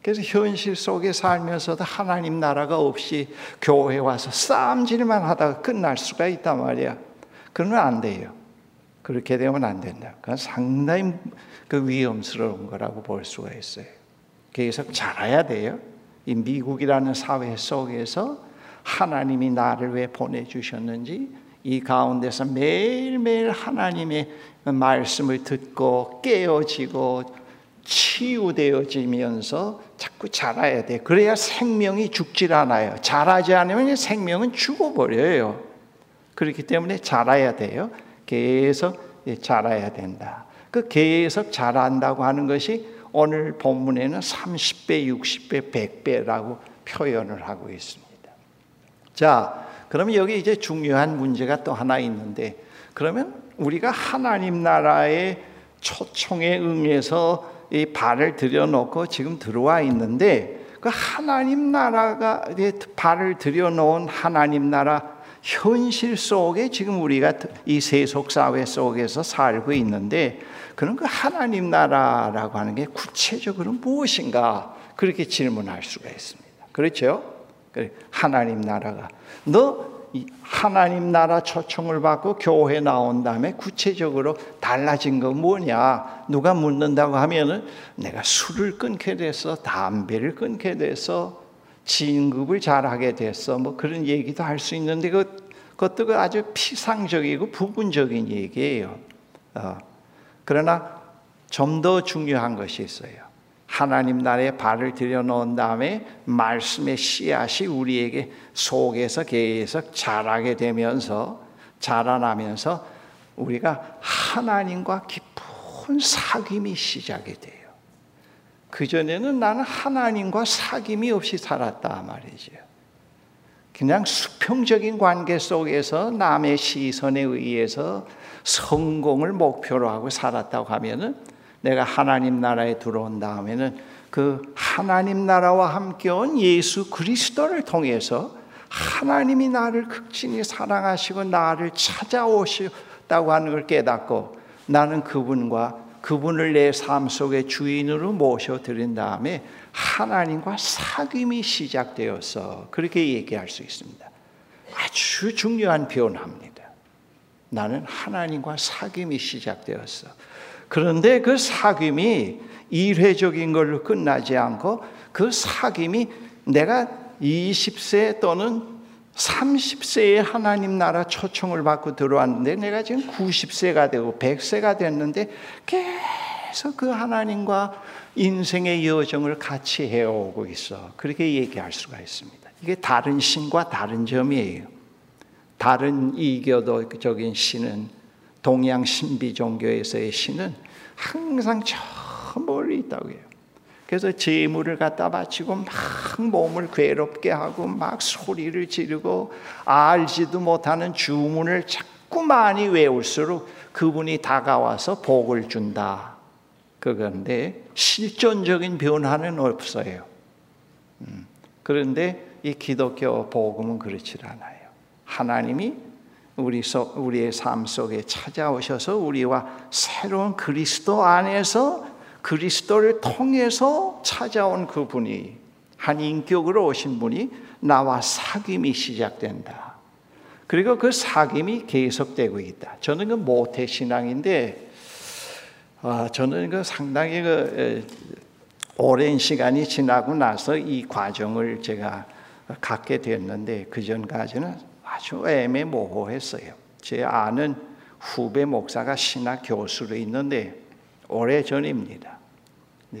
그래서 현실 속에 살면서도 하나님 나라가 없이 교회 와서 싸움질만 하다가 끝날 수가 있단 말이야. 그러면 안 돼요. 그렇게 되면 안 된다. 그건 상당히 그 위험스러운 거라고 볼 수가 있어요. 계속 잘해야 돼요. 이 미국이라는 사회 속에서 하나님이 나를 왜 보내주셨는지 이 가운데서 매일매일 하나님의 말씀을 듣고 깨어지고 치유되어지면서 자꾸 자라야 돼. 그래야 생명이 죽질 않아요. 자라지 않으면 생명은 죽어버려요. 그렇기 때문에 자라야 돼요. 계속 자라야 된다. 그 계속 자란다고 하는 것이 오늘 본문에는 30배, 60배, 100배라고 표현을 하고 있습니다. 자, 그러면 여기 이제 중요한 문제가 또 하나 있는데 그러면 우리가 하나님 나라의 초청에 응해서 이 발을 들여놓고 지금 들어와 있는데 그 하나님 나라가 발을 들여놓은 하나님 나라 현실 속에 지금 우리가 이 세속 사회 속에서 살고 있는데 그런 그 하나님 나라라고 하는 게 구체적으로 무엇인가 그렇게 질문할 수가 있습니다. 그렇죠? 하나님 나라가 너 하나님 나라 초청을 받고 교회 나온 다음에 구체적으로 달라진 거 뭐냐? 누가 묻는다고 하면은 내가 술을 끊게 돼서 담배를 끊게 돼서 진급을 잘하게 됐어. 뭐 그런 얘기도 할 수 있는데 그 그것도 아주 피상적이고 부분적인 얘기예요. 어. 그러나 좀 더 중요한 것이 있어요. 하나님 나라에 발을 들여놓은 다음에 말씀의 씨앗이 우리에게 속에서 계속 자라게 되면서 자라나면서 우리가 하나님과 깊은 사귐이 시작이 돼요. 그전에는 나는 하나님과 사귐이 없이 살았다 말이죠. 그냥 수평적인 관계 속에서 남의 시선에 의해서 성공을 목표로 하고 살았다고 하면은 내가 하나님 나라에 들어온 다음에는 그 하나님 나라와 함께 온 예수 그리스도를 통해서 하나님이 나를 극진히 사랑하시고 나를 찾아오셨다고 하는 걸 깨닫고 나는 그분과 그분을 내 삶 속의 주인으로 모셔드린 다음에 하나님과 사귐이 시작되어서 그렇게 얘기할 수 있습니다. 아주 중요한 변화입니다. 나는 하나님과 사귐이 시작되었어. 그런데 그 사귐이 일회적인 걸로 끝나지 않고 그 사귐이 내가 20세 또는 30세에 하나님 나라 초청을 받고 들어왔는데 내가 지금 90세가 되고 100세가 됐는데 계속 그 하나님과 인생의 여정을 같이 해오고 있어. 그렇게 얘기할 수가 있습니다. 이게 다른 신과 다른 점이에요. 다른 이교도적인 신은 동양 신비 종교에서의 신은 항상 저 멀리 있다고 해요. 그래서 재물을 갖다 바치고 막 몸을 괴롭게 하고 막 소리를 지르고 알지도 못하는 주문을 자꾸 많이 외울수록 그분이 다가와서 복을 준다. 그건데 실존적인 변화는 없어요. 음, 그런데 이 기독교 복음은 그렇지 않아요. 하나님이 우리 속 우리의 삶 속에 찾아오셔서 우리와 새로운 그리스도 안에서 그리스도를 통해서 찾아온 그분이 한 인격으로 오신 분이 나와 사귐이 시작된다. 그리고 그 사귐이 계속되고 있다. 저는 그 모태 신앙인데, 아, 저는 그 상당히 그 오랜 시간이 지나고 나서 이 과정을 제가 갖게 됐는데 그 전까지는 아주 애매모호했어요. 제 아는 후배 목사가 신학 교수로 있는데 오래 전입니다.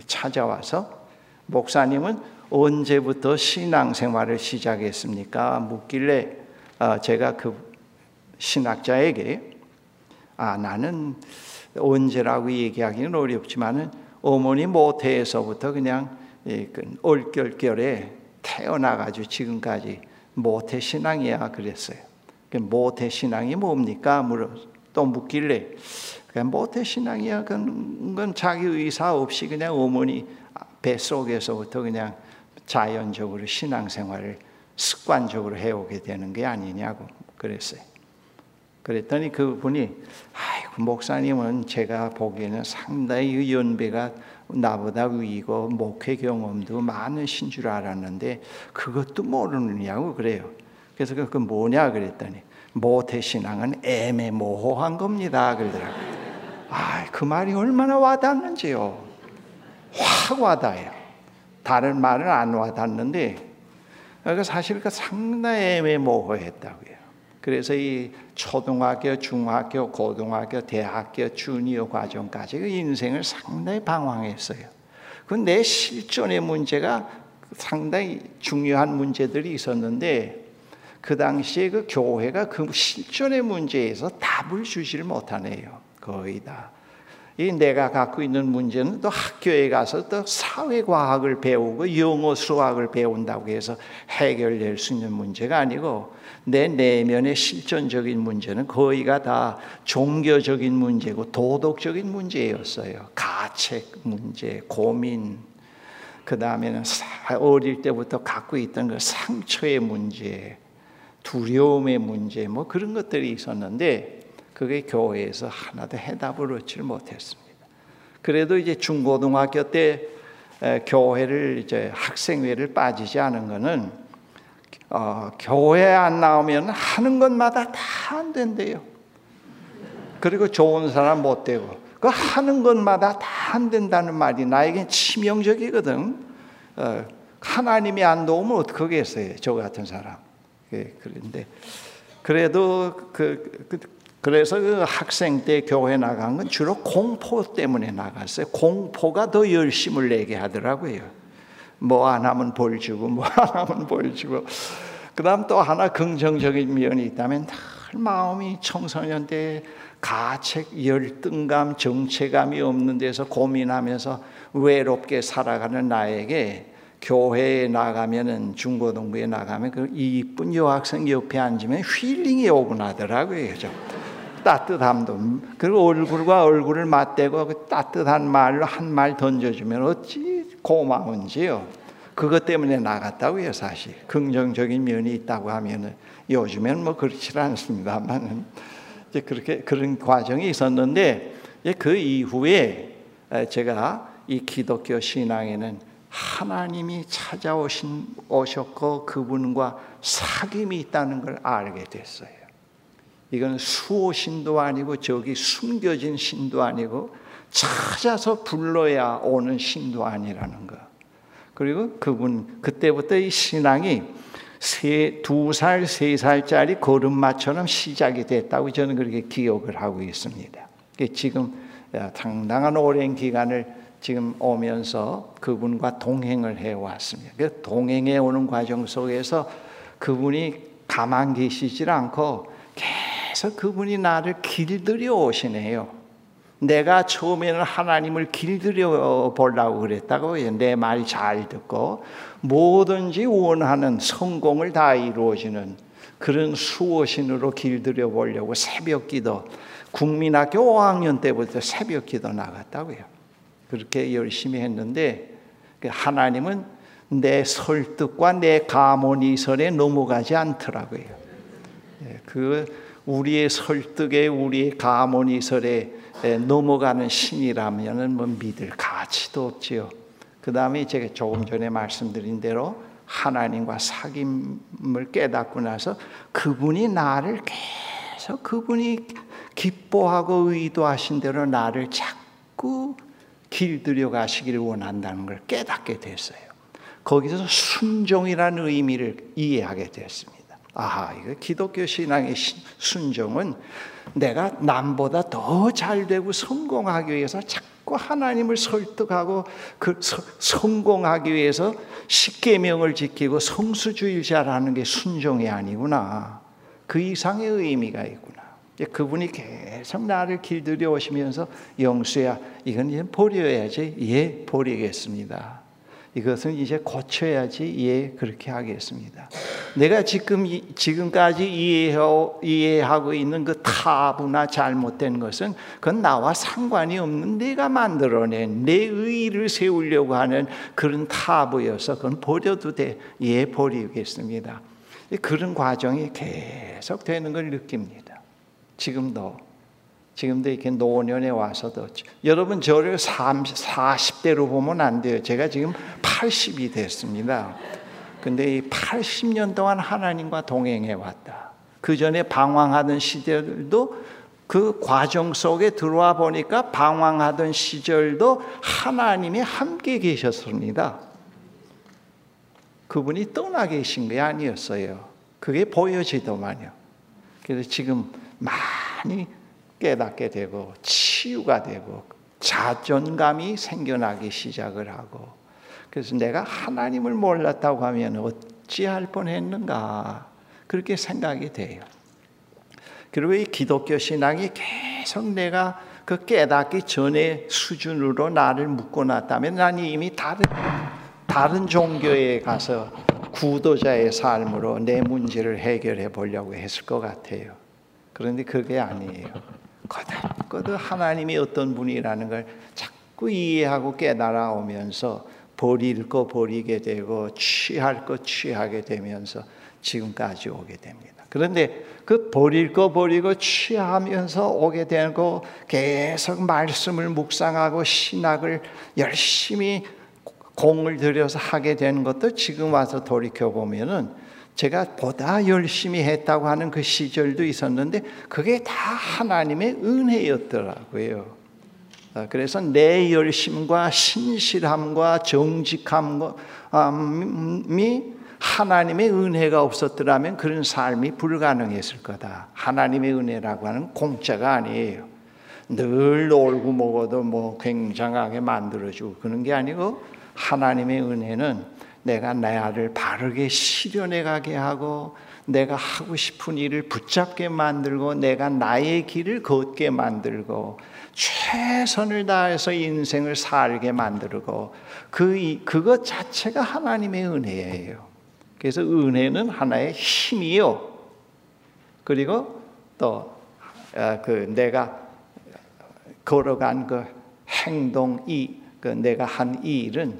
찾아와서 목사님은 언제부터 신앙생활을 시작했습니까? 묻길래 어, 제가 그 신학자에게 아 나는 언제라고 얘기하기는 어렵지만은 어머니 모태에서부터 그냥 얼결결에 태어나가지고 지금까지 모태 신앙이야 그랬어요. 그 모태 신앙이 뭡니까? 물어 또 묻길래 그냥 모태 신앙이야 그건 자기 의사 없이 그냥 어머니 뱃속에서부터 그냥 자연적으로 신앙생활을 습관적으로 해오게 되는 게 아니냐고 그랬어요. 그랬더니 그분이 아이고 목사님은 제가 보기에는 상당히 연배가 나보다 위고 목회 경험도 많으신 줄 알았는데 그것도 모르느냐고 그래요. 그래서 그 뭐냐 그랬더니 모태 신앙은 애매모호한 겁니다 그러더라고요. 아, 그 말이 얼마나 와닿는지요. 확 와닿아요. 다른 말은 안 와닿는데 그러니까 사실 그 상당히 애매모호했다고요. 그래서 이 초등학교, 중학교, 고등학교, 대학교, 주니어 과정까지 그 인생을 상당히 방황했어요. 그내 실존의 문제가 상당히 중요한 문제들이 있었는데 그 당시에 그 교회가 그 실존의 문제에서 답을 주지를 못하네요. 거의 다. 이 내가 갖고 있는 문제는 또 학교에 가서 또 사회과학을 배우고 영어 수학을 배운다고 해서 해결될 수 있는 문제가 아니고 내 내면의 실존적인 문제는 거의가 다 종교적인 문제고 도덕적인 문제였어요. 가책 문제, 고민, 그 다음에는 어릴 때부터 갖고 있던 그 상처의 문제, 두려움의 문제, 뭐 그런 것들이 있었는데 그게 교회에서 하나도 해답을 얻지를 못했습니다. 그래도 이제 중고등학교 때 교회를 이제 학생회를 빠지지 않은 거는 어, 교회 안 나오면 하는 것마다 다 안 된대요. 그리고 좋은 사람 못 되고 그 하는 것마다 다 안 된다는 말이 나에게 치명적이거든. 어, 하나님이 안 도우면 어떡하겠어요, 저 같은 사람. 예, 그런데 그래도 그, 그 그래서 그 학생 때 교회 나간 건 주로 공포 때문에 나갔어요. 공포가 더 열심을 내게 하더라고요. 뭐 안 하면 벌 주고, 뭐 안 하면 벌 주고. 그 다음 또 하나 긍정적인 면이 있다면 늘 마음이 청소년 때 가책, 열등감, 정체감이 없는 데서 고민하면서 외롭게 살아가는 나에게 교회에 나가면은 중고등부에 나가면 그 이쁜 여학생 옆에 앉으면 힐링이 오곤 하더라고요. 그죠? 따뜻함도 그리고 얼굴과 얼굴을 맞대고 그 따뜻한 말로 한 말 던져주면 어찌 고마운지요. 그것 때문에 나갔다고요, 사실. 긍정적인 면이 있다고 하면은 요즘엔 뭐 그렇지 않습니다만 이제 그렇게 그런 과정이 있었는데 그 이후에 제가 이 기독교 신앙에는 하나님이 찾아오신 오셨고 그분과 사귐이 있다는 걸 알게 됐어요. 이건 수호 신도 아니고 저기 숨겨진 신도 아니고 찾아서 불러야 오는 신도 아니라는 거. 그리고 그분 그때부터 이 신앙이 세, 두 살, 세 살짜리 걸음마처럼 시작이 됐다고 저는 그렇게 기억을 하고 있습니다. 지금 상당한 오랜 기간을 지금 오면서 그분과 동행을 해 왔습니다. 그 동행해 오는 과정 속에서 그분이 가만 계시질 않고 그 래서 그분이 나를 길들여 오시네요. 내가 처음에는 하나님을 길들여 보려고 그랬다고 내 말 잘 듣고 뭐든지 원하는 성공을 다 이루어지는 그런 수호신으로 길들여 보려고 새벽 기도 국민학교 5학년 때부터 새벽 기도 나갔다고요. 그렇게 열심히 했는데 그 하나님은 내 설득과 내 가모니설에 넘어가지 않더라고요. 예, 그 우리의 설득에 우리의 가문이설에 넘어가는 신이라면은 뭐 믿을 가치도 없지요. 그 다음에 제가 조금 전에 말씀드린 대로 하나님과 사귐을 깨닫고 나서 그분이 나를 계속 그분이 기뻐하고 의도하신 대로 나를 자꾸 길들여 가시기를 원한다는 걸 깨닫게 됐어요. 거기서 순종이라는 의미를 이해하게 됐습니다. 아, 이거 기독교 신앙의 순종은 내가 남보다 더 잘 되고 성공하기 위해서 자꾸 하나님을 설득하고 그 서, 성공하기 위해서 십계명을 지키고 성수주의자라는 게 순종이 아니구나. 그 이상의 의미가 있구나. 그분이 계속 나를 길들여 오시면서 영수야, 이건 이제 버려야지. 예, 버리겠습니다. 이것은 이제 고쳐야지 예 그렇게 하겠습니다. 내가 지금 지금까지 이해하고, 이해하 고 있는 그 타부나 잘못된 것은 그건 나와 상관이 없는 내가 만들어낸 내 의를 세우려고 하는 그런 타부여서 그건 버려도 돼. 예 버리겠습니다. 그런 과정이 계속 되는 걸 느낍니다. 지금도 지금도 이렇게 노년에 와서도 여러분 저를 30, 40대로 보면 안 돼요. 제가 지금 80이 됐습니다. 근데 이 80년 동안 하나님과 동행해 왔다. 그 전에 방황하던 시절도 그 과정 속에 들어와 보니까 방황하던 시절도 하나님이 함께 계셨습니다. 그분이 떠나 계신 게 아니었어요. 그게 보여지더만요. 그래서 지금 많이 깨닫게 되고 치유가 되고 자존감이 생겨나기 시작을 하고 그래서 내가 하나님을 몰랐다고 하면 어찌할 뻔했는가 그렇게 생각이 돼요. 그리고 이 기독교 신앙이 계속 내가 그 깨닫기 전에 수준으로 나를 묶어놨다면 난 이미 다른 다른 종교에 가서 구도자의 삶으로 내 문제를 해결해 보려고 했을 것 같아요. 그런데 그게 아니에요. 거듭거듭 하나님이 어떤 분이라는 걸 자꾸 이해하고 깨달아 오면서 버릴 거 버리게 되고 취할 거 취하게 되면서 지금까지 오게 됩니다. 그런데 그 버릴 거 버리고 취하면서 오게 되고 계속 말씀을 묵상하고 신학을 열심히 공을 들여서 하게 되는 것도 지금 와서 돌이켜 보면은 제가 보다 열심히 했다고 하는 그 시절도 있었는데 그게 다 하나님의 은혜였더라고요. 아, 그래서 내 열심과 신실함과 정직함이 하나님의 은혜가 없었더라면 그런 삶이 불가능했을 거다. 하나님의 은혜라고 하는 공짜가 아니에요. 늘 놀고 먹어도 뭐 굉장하게 만들어주고 그런 게 아니고 하나님의 은혜는 내가 나를 바르게 실현해 가게 하고 내가 하고 싶은 일을 붙잡게 만들고 내가 나의 길을 걷게 만들고 최선을 다해서 인생을 살게 만들고 그 그것 자체가 하나님의 은혜예요. 그래서 은혜는 하나의 힘이요. 그리고 또그 아, 내가 걸어간 그 행동 이 그 내가 한 이 일은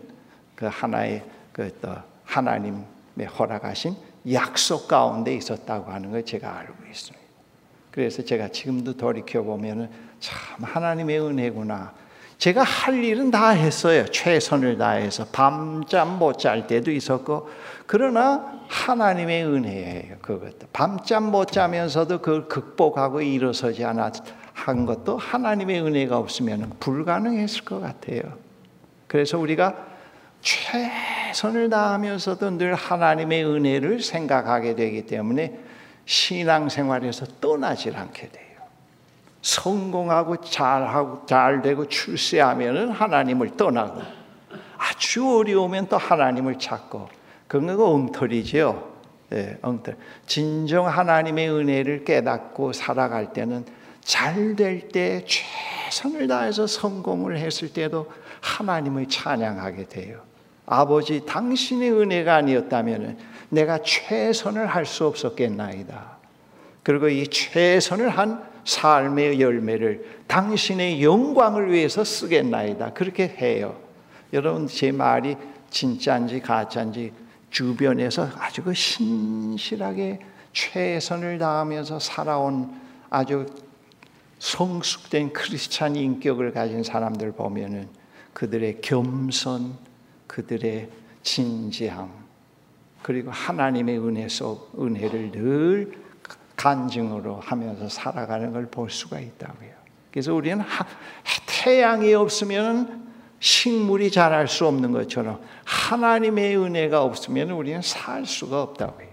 그 하나의 그또 하나님의 허락하신 약속 가운데 있었다고 하는 걸 제가 알고 있습니다. 그래서 제가 지금도 돌이켜 보면은 참 하나님의 은혜구나. 제가 할 일은 다 했어요. 최선을 다해서 밤잠 못 잘 때도 있었고 그러나 하나님의 은혜예요. 그것도 밤잠 못 자면서도 그걸 극복하고 일어서지 않았 한 것도 하나님의 은혜가 없으면 불가능했을 것 같아요. 그래서 우리가 최 선을 다하면서도 늘 하나님의 은혜를 생각하게 되기 때문에 신앙생활에서 떠나질 않게 돼요. 성공하고 잘하고 잘 되고 출세하면은 하나님을 떠나고 아주 어려우면 또 하나님을 찾고 그건 거 엉터리죠. 네, 엉터리. 진정 하나님의 은혜를 깨닫고 살아갈 때는 잘 될 때 최선을 다해서 성공을 했을 때도 하나님을 찬양하게 돼요. 아버지 당신의 은혜가 아니었다면 내가 최선을 할 수 없었겠나이다. 그리고 이 최선을 한 삶의 열매를 당신의 영광을 위해서 쓰겠나이다. 그렇게 해요. 여러분 제 말이 진짜인지 가짜인지 주변에서 아주 그 신실하게 최선을 다하면서 살아온 아주 성숙된 크리스찬 인격을 가진 사람들 보면은 그들의 겸손, 그들의 진지함 그리고 하나님의 은혜 속 은혜를 늘 간증으로 하면서 살아가는 걸 볼 수가 있다고요. 그래서 우리는 태양이 없으면 식물이 자랄 수 없는 것처럼 하나님의 은혜가 없으면 우리는 살 수가 없다고요.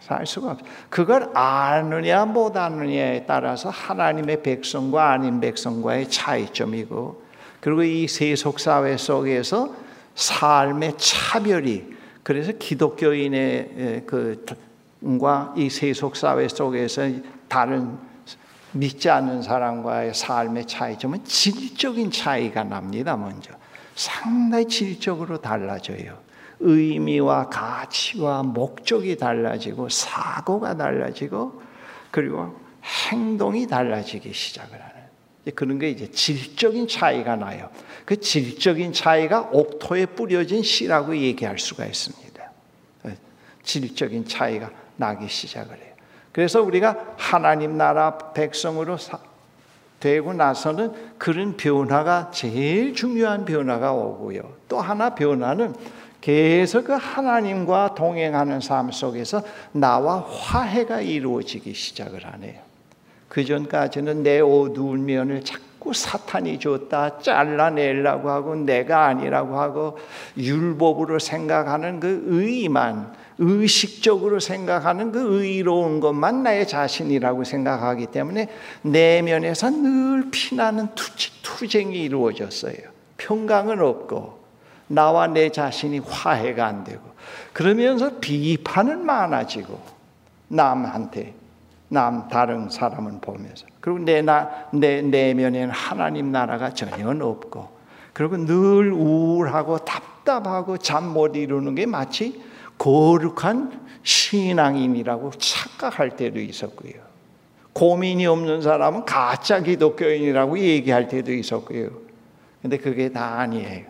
살 수가 없. 그걸 아느냐 못 아느냐에 따라서 하나님의 백성과 아닌 백성과의 차이점이고, 그리고 이 세속 사회 속에서 삶의 차별이 그래서 기독교인의 그과 이 세속 사회 속에서 다른 믿지 않는 사람과의 삶의 차이점은 질적인 차이가 납니다. 먼저 상당히 질적으로 달라져요. 의미와 가치와 목적이 달라지고 사고가 달라지고 그리고 행동이 달라지기 시작을 하는 그런 게 이제 질적인 차이가 나요. 그 질적인 차이가 옥토에 뿌려진 씨라고 얘기할 수가 있습니다. 질적인 차이가 나기 시작을 해요. 그래서 우리가 하나님 나라 백성으로 되고 나서는 그런 변화가 제일 중요한 변화가 오고요. 또 하나 변화는 계속 그 하나님과 동행하는 삶 속에서 나와 화해가 이루어지기 시작을 하네요. 그 전까지는 내 어두운 면을 자꾸 사탄이 줬다 잘라내려고 하고 내가 아니라고 하고 율법으로 생각하는 그 의만 의식적으로 생각하는 그 의로운 것만 나의 자신이라고 생각하기 때문에 내면에서 늘 피나는 투쟁이 이루어졌어요. 평강은 없고 나와 내 자신이 화해가 안 되고 그러면서 비판은 많아지고 남한테 남 다른 사람을 보면서 그리고 내, 나, 내 내면에는 하나님 나라가 전혀 없고 그리고 늘 우울하고 답답하고 잠 못 이루는 게 마치 거룩한 신앙인이라고 착각할 때도 있었고요. 고민이 없는 사람은 가짜 기독교인이라고 얘기할 때도 있었고요. 근데 그게 다 아니에요.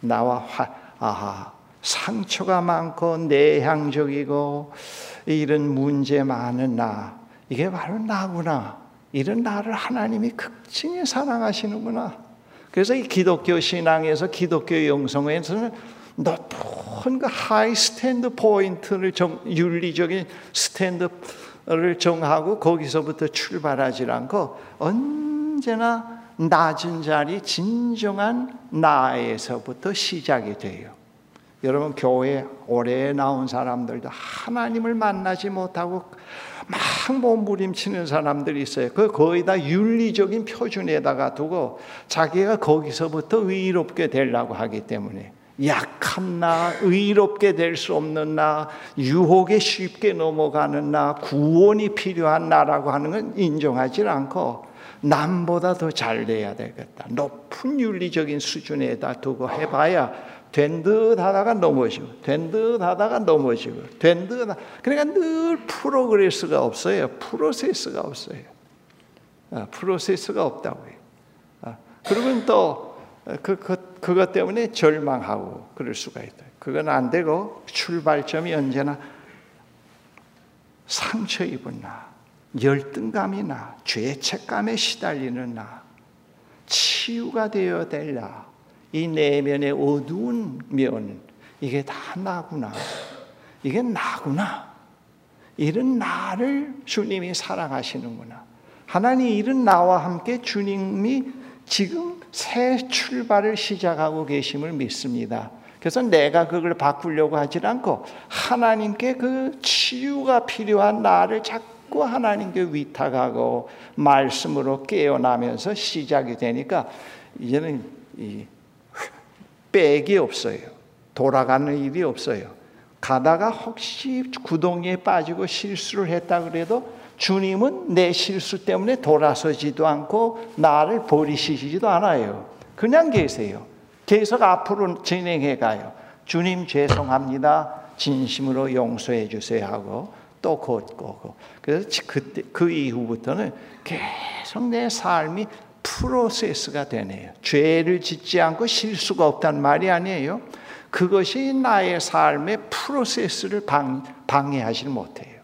나와 화, 아하, 상처가 많고 내향적이고 이런 문제 많은 나, 이게 바로 나구나. 이런 나를 하나님이 극진히 사랑하시는구나. 그래서 이 기독교 신앙에서 기독교 영성에서는 높은 그 high standpoint를 정, 윤리적인 stand를 정하고 거기서부터 출발하지 않고 언제나 낮은 자리 진정한 나에서부터 시작이 돼요. 여러분 교회 오래 나온 사람들도 하나님을 만나지 못하고 막 몸부림치는 사람들이 있어요. 그 거의 다 윤리적인 표준에다가 두고 자기가 거기서부터 의롭게 되려고 하기 때문에 약한 나, 의롭게 될 수 없는 나, 유혹에 쉽게 넘어가는 나, 구원이 필요한 나라고 하는 건 인정하지 않고 남보다 더 잘 돼야 되겠다. 높은 윤리적인 수준에다 두고 해봐야 된 듯 하다가 넘어지고, 된 듯 하다가 넘어지고, 된 듯, 그러니까 늘 프로그레스가 없어요. 프로세스가 없어요. 아, 프로세스가 없다고요. 아, 그러면 또, 그, 그, 그것 때문에 절망하고 그럴 수가 있다. 그건 안 되고 출발점이 언제나 상처 입은 나, 열등감이 나, 죄책감에 시달리는 나, 치유가 되어야 될 나, 이 내면의 어두운 면, 이게 다 나구나. 이게 나구나. 이런 나를 주님이 사랑하시는구나. 하나님 이런 나와 함께 주님이 지금 새 출발을 시작하고 계심을 믿습니다. 그래서 내가 그걸 바꾸려고 하지 않고 하나님께 그 치유가 필요한 나를 자꾸 하나님께 위탁하고 말씀으로 깨어나면서 시작이 되니까 이제는 이 백이 없어요. 돌아가는 일이 없어요. 가다가 혹시 구덩이에 빠지고 실수를 했다 그래도 주님은 내 실수 때문에 돌아서지도 않고 나를 버리시지도 않아요. 그냥 계세요. 계속 앞으로 진행해 가요. 주님 죄송합니다. 진심으로 용서해 주세요 하고 또 걷고 그래서 그때 그 이후부터는 계속 내 삶이 프로세스가 되네요. 죄를 짓지 않고 실수가 없단 말이 아니에요. 그것이 나의 삶의 프로세스를 방, 방해하지 못해요.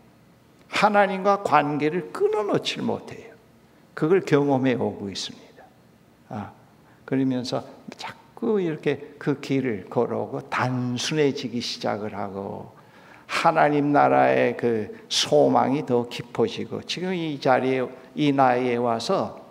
하나님과 관계를 끊어놓질 못해요. 그걸 경험해 오고 있습니다. 아, 그러면서 자꾸 이렇게 그 길을 걸어오고 단순해지기 시작을 하고 하나님 나라의 그 소망이 더 깊어지고 지금 이 자리에 이 나이에 와서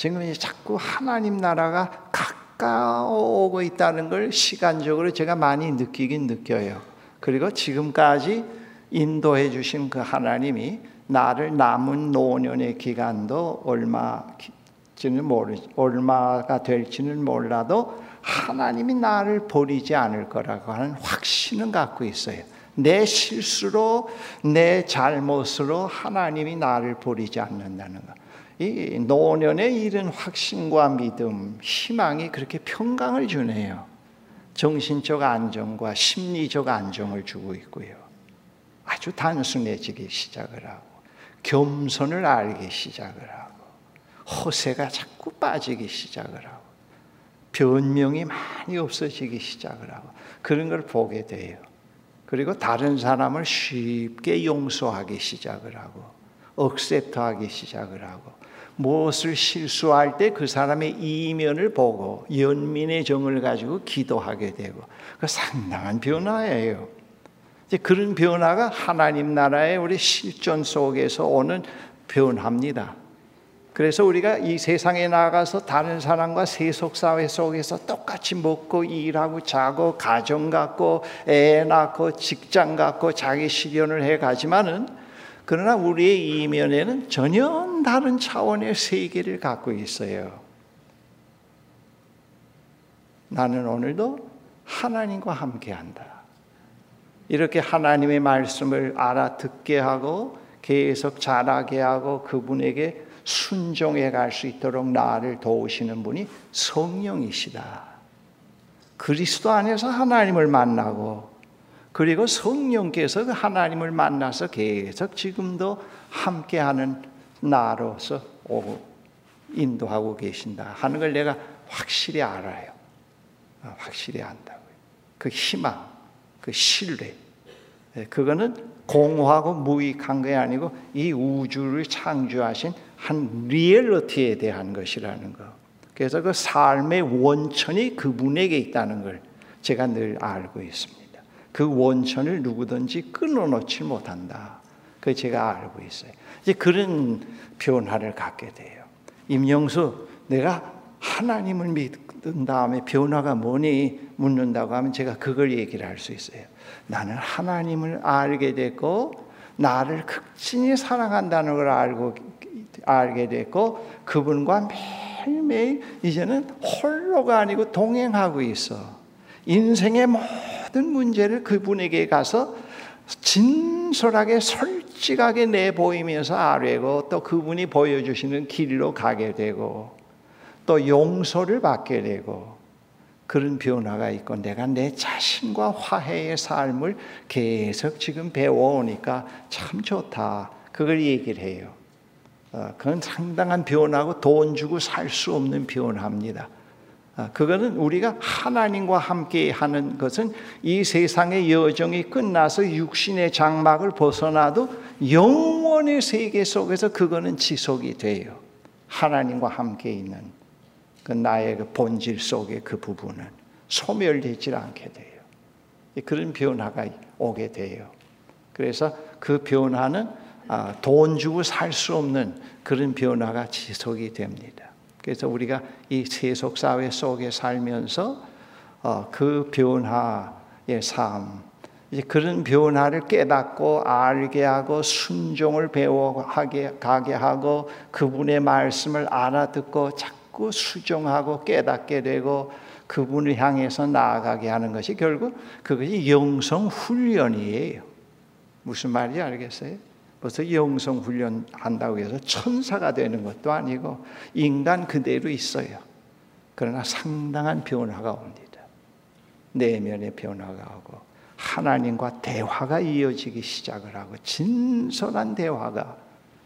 지금 자꾸 하나님 나라가 가까워오고 있다는 걸 시간적으로 제가 많이 느끼긴 느껴요. 그리고 지금까지 인도해 주신 그 하나님이 나를 남은 노년의 기간도 얼마지는 모르 얼마가 될지는 몰라도 하나님이 나를 버리지 않을 거라고 하는 확신은 갖고 있어요. 내 실수로 내 잘못으로 하나님이 나를 버리지 않는다는 것. 이 노년에 이른 확신과 믿음, 희망이 그렇게 평강을 주네요. 정신적 안정과 심리적 안정을 주고 있고요. 아주 단순해지기 시작을 하고 겸손을 알기 시작을 하고 허세가 자꾸 빠지기 시작을 하고 변명이 많이 없어지기 시작을 하고 그런 걸 보게 돼요. 그리고 다른 사람을 쉽게 용서하기 시작을 하고 억셉트하기 시작을 하고 무엇을 실수할 때 그 사람의 이면을 보고 연민의 정을 가지고 기도하게 되고 그 상당한 변화예요. 이제 그런 변화가 하나님 나라의 우리 실존 속에서 오는 변화입니다. 그래서 우리가 이 세상에 나가서 다른 사람과 세속 사회 속에서 똑같이 먹고 일하고 자고 가정 갖고 애 낳고 직장 갖고 자기 실현을 해 가지만은 그러나 우리의 이면에는 전혀 다른 차원의 세계를 갖고 있어요. 나는 오늘도 하나님과 함께 한다. 이렇게 하나님의 말씀을 알아듣게 하고 계속 자라게 하고 그분에게 순종해 갈 수 있도록 나를 도우시는 분이 성령이시다. 그리스도 안에서 하나님을 만나고 그리고 성령께서 그 하나님을 만나서 계속 지금도 함께하는 나로서 인도하고 계신다 하는 걸 내가 확실히 알아요. 어, 확실히 안다고요. 그 희망, 그 신뢰, 예, 그거는 공허하고 무익한 게 아니고 이 우주를 창조하신 한 리얼리티에 대한 것이라는 거. 그래서 그 삶의 원천이 그분에게 있다는 걸 제가 늘 알고 있습니다. 그 원천을 누구든지 끊어놓지 못한다. 그 제가 알고 있어요. 이제 그런 변화를 갖게 돼요. 임영수, 내가 하나님을 믿은 다음에 변화가 뭐니 묻는다고 하면 제가 그걸 얘기를 할 수 있어요. 나는 하나님을 알게 됐고 나를 극진히 사랑한다는 걸 알고 알게 됐고 그분과 매일매일 이제는 홀로가 아니고 동행하고 있어. 인생의 모든 문제를 그분에게 가서 진솔하게 솔직하게 내보이면서 아뢰고 또 그분이 보여주시는 길로 가게 되고 또 용서를 받게 되고 그런 변화가 있고 내가 내 자신과 화해의 삶을 계속 지금 배워오니까 참 좋다. 그걸 얘기를 해요. 어, 그건 상당한 변화고 돈 주고 살 수 없는 변화입니다. 어, 그거는 우리가 하나님과 함께 하는 것은 이 세상의 여정이 끝나서 육신의 장막을 벗어나도 영원의 세계 속에서 그거는 지속이 돼요. 하나님과 함께 있는 그 나의 그 본질 속의 그 부분은 소멸되지 않게 돼요. 그런 변화가 오게 돼요. 그래서 그 변화는 아, 돈 주고 살 수 없는 그런 변화가 지속이 됩니다. 그래서 우리가 이 세속 사회 속에 살면서 어, 그 변화의 삶, 이제 그런 변화를 깨닫고 알게 하고 순종을 배워가게 가게 하고 그분의 말씀을 알아듣고 자꾸 수종하고 깨닫게 되고 그분을 향해서 나아가게 하는 것이 결국 그것이 영성 훈련이에요. 무슨 말인지 알겠어요? 벌써 영성 훈련 한다고 해서 천사가 되는 것도 아니고 인간 그대로 있어요. 그러나 상당한 변화가 옵니다. 내면의 변화가 오고 하나님과 대화가 이어지기 시작을 하고 진솔한 대화가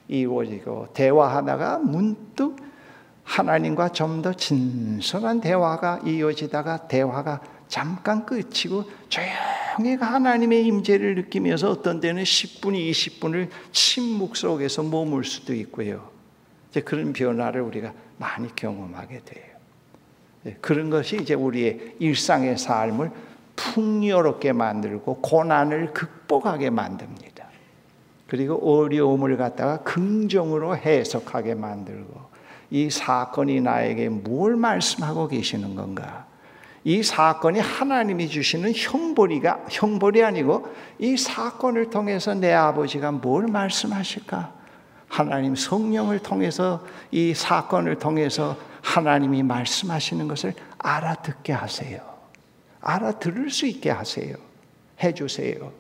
이루어지고 대화하다가 문득 하나님과 좀 더 진솔한 대화가 이어지다가 대화가 잠깐 끝이고 조용히 하나님의 임재를 느끼면서 어떤 때는 10분, 20분을 침묵 속에서 머물 수도 있고요. 이제 그런 변화를 우리가 많이 경험하게 돼요. 예, 그런 것이 이제 우리의 일상의 삶을 풍요롭게 만들고 고난을 극복하게 만듭니다. 그리고 어려움을 갖다가 긍정으로 해석하게 만들고 이 사건이 나에게 뭘 말씀하고 계시는 건가? 이 사건이 하나님이 주시는 형벌이가 형벌이 아니고 이 사건을 통해서 내 아버지가 뭘 말씀하실까? 하나님 성령을 통해서 이 사건을 통해서 하나님이 말씀하시는 것을 알아듣게 하세요. 알아들을 수 있게 하세요. 해 주세요.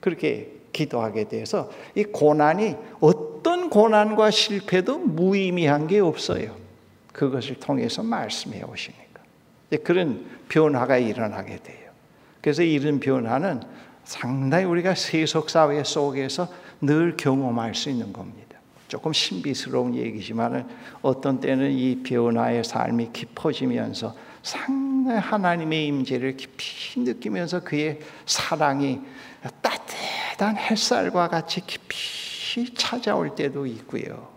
그렇게 기도하게 돼서 이 고난이 어떤 고난과 실패도 무의미한 게 없어요. 그것을 통해서 말씀해 오시니까. 그런 변화가 일어나게 돼요. 그래서 이런 변화는 상당히 우리가 세속 사회 속에서 늘 경험할 수 있는 겁니다. 조금 신비스러운 얘기지만 어떤 때는 이 변화의 삶이 깊어지면서 상당히 하나님의 임재를 깊이 느끼면서 그의 사랑이 따뜻한 햇살과 같이 깊이 찾아올 때도 있고요.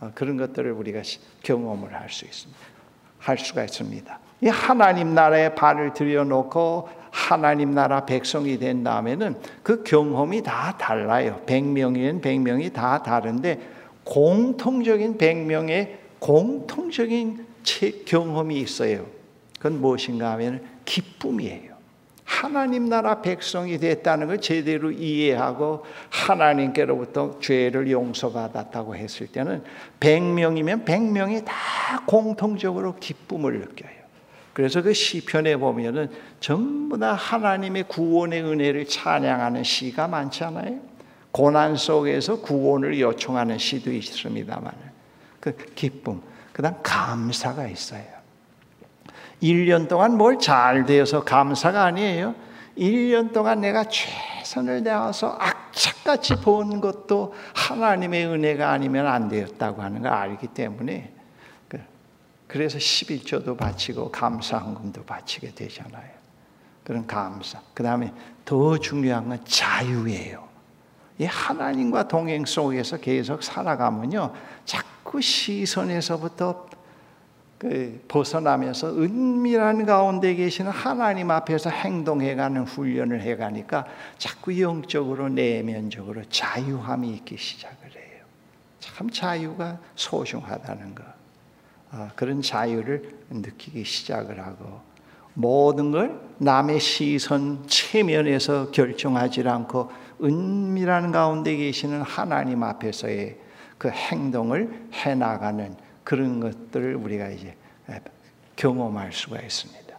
어, 그런 것들을 우리가 경험을 할 수 있습니다. 할 수가 있습니다. 이 하나님 나라에 발을 들여놓고 하나님 나라 백성이 된 다음에는 그 경험이 다 달라요. 100명이면 100명이 다 다른데 공통적인 100명의 공통적인 경험이 있어요. 그건 무엇인가 하면 기쁨이에요. 하나님 나라 백성이 됐다는 걸 제대로 이해하고 하나님께로부터 죄를 용서받았다고 했을 때는 100명이면 100명이 다 공통적으로 기쁨을 느껴요. 그래서 그 시편에 보면은 전부 다 하나님의 구원의 은혜를 찬양하는 시가 많잖아요. 고난 속에서 구원을 요청하는 시도 있습니다만 그 기쁨, 그다음 감사가 있어요. 1년 동안 뭘 잘 되어서 감사가 아니에요. 1년 동안 내가 최선을 다해서 악착같이 본 것도 하나님의 은혜가 아니면 안 되었다고 하는 걸 알기 때문에 그래서 11조도 바치고 감사헌금도 바치게 되잖아요. 그런 감사. 그 다음에 더 중요한 건 자유예요. 이 하나님과 동행 속에서 계속 살아가면요, 자꾸 시선에서부터 그 벗어나면서 은밀한 가운데 계시는 하나님 앞에서 행동해가는 훈련을 해가니까 자꾸 영적으로 내면적으로 자유함이 있기 시작을 해요. 참 자유가 소중하다는 것. 아, 그런 자유를 느끼기 시작을 하고 모든 걸 남의 시선 체면에서 결정하지 않고 은밀한 가운데 계시는 하나님 앞에서의 그 행동을 해 나가는 그런 것들을 우리가 이제 경험할 수가 있습니다.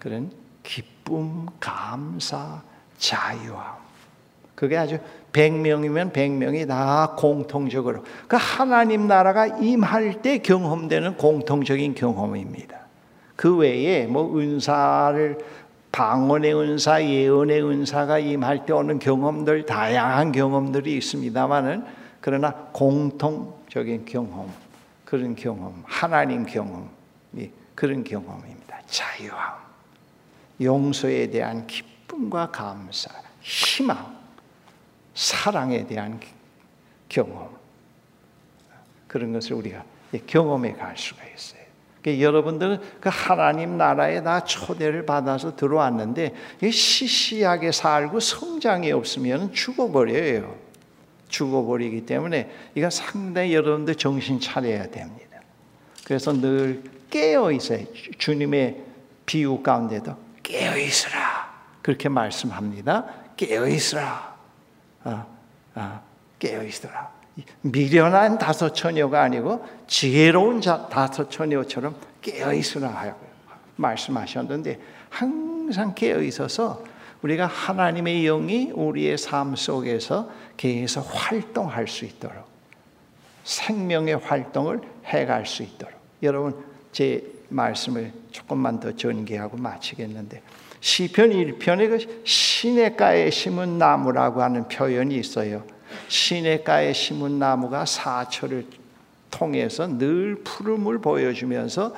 그런 기쁨, 감사, 자유함. 그게 아주 100명이면 100명이 다 공통적으로 그 하나님 나라가 임할 때 경험되는 공통적인 경험입니다. 그 외에 뭐 은사를 방언의 은사, 예언의 은사가 임할 때 오는 경험들 다양한 경험들이 있습니다만은 그러나 공통적인 경험 그런 경험 하나님 경험이 그런 경험입니다. 자유함, 용서에 대한 기쁨과 감사, 희망 사랑에 대한 경험 그런 것을 우리가 경험해 갈 수가 있어요. 그러니까 여러분들은 그 하나님 나라에 다 초대를 받아서 들어왔는데 시시하게 살고 성장이 없으면 죽어버려요. 죽어버리기 때문에 이거 상당히 여러분들 정신 차려야 됩니다. 그래서 늘 깨어 있어요. 주님의 비유 가운데도 깨어 있으라 그렇게 말씀합니다. 깨어 있으라. 아, 아, 깨어 있더라. 미련한 다섯 처녀가 아니고 지혜로운 자, 다섯 처녀처럼 깨어 있으라 하고 말씀하셨는데 항상 깨어 있어서 우리가 하나님의 영이 우리의 삶 속에서 계속 활동할 수 있도록 생명의 활동을 해갈 수 있도록 여러분 제 말씀을 조금만 더 전개하고 마치겠는데 시편 1편에 그 시냇가에 심은 나무라고 하는 표현이 있어요. 시냇가에 심은 나무가 사철을 통해서 늘 푸름을 보여주면서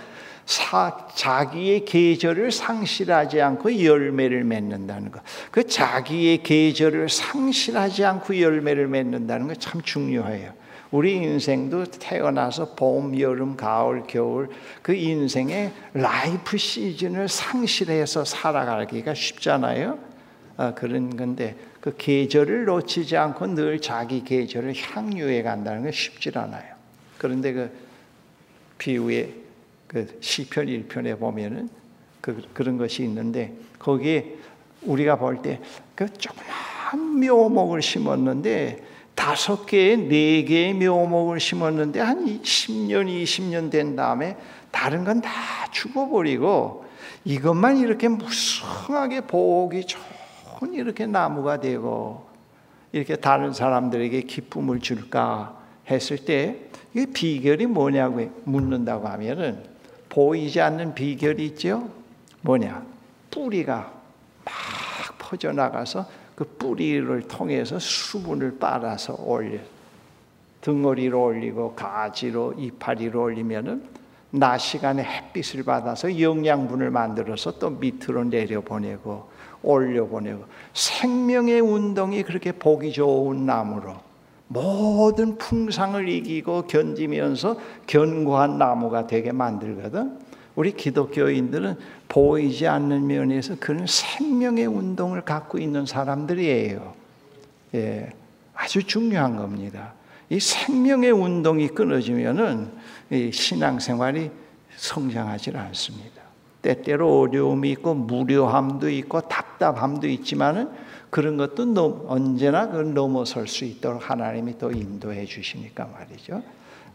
사, 자기의 계절을 상실하지 않고 열매를 맺는다는 것. 그 자기의 계절을 상실하지 않고 열매를 맺는다는 것 참 중요해요. 우리 인생도 태어나서 봄, 여름, 가을, 겨울 그 인생의 라이프 시즌을 상실해서 살아가기가 쉽잖아요. 아, 그런 건데 그 계절을 놓치지 않고 늘 자기 계절을 향유해 간다는 건 쉽지 않아요. 그런데 그 비유의 그 시편 1편에 보면은 그, 그런 것이 있는데 거기에 우리가 볼 때 그 조그만 묘목을 심었는데 다섯 개, 네 개의 묘목을 심었는데 한 10년, 20년 된 다음에 다른 건 다 죽어버리고 이것만 이렇게 무성하게 보기 좋은 이렇게 나무가 되고 이렇게 다른 사람들에게 기쁨을 줄까 했을 때 이 비결이 뭐냐고 묻는다고 하면은 보이지 않는 비결이 있죠. 뭐냐? 뿌리가 막 퍼져 나가서 그 뿌리를 통해서 수분을 빨아서 올려 등어리로 올리고 가지로 이파리로 올리면은 낮 시간에 햇빛을 받아서 영양분을 만들어서 또 밑으로 내려보내고 올려보내고 생명의 운동이 그렇게 보기 좋은 나무로 모든 풍상을 이기고 견디면서 견고한 나무가 되게 만들거든. 우리 기독교인들은 보이지 않는 면에서 그런 생명의 운동을 갖고 있는 사람들이에요. 예, 아주 중요한 겁니다. 이 생명의 운동이 끊어지면은 이 신앙생활이 성장하지 않습니다. 때때로 어려움이 있고 무료함도 있고 답답함도 있지만은 그런 것도 언제나 그걸 넘어설 수 있도록 하나님이 또 인도해 주시니까 말이죠.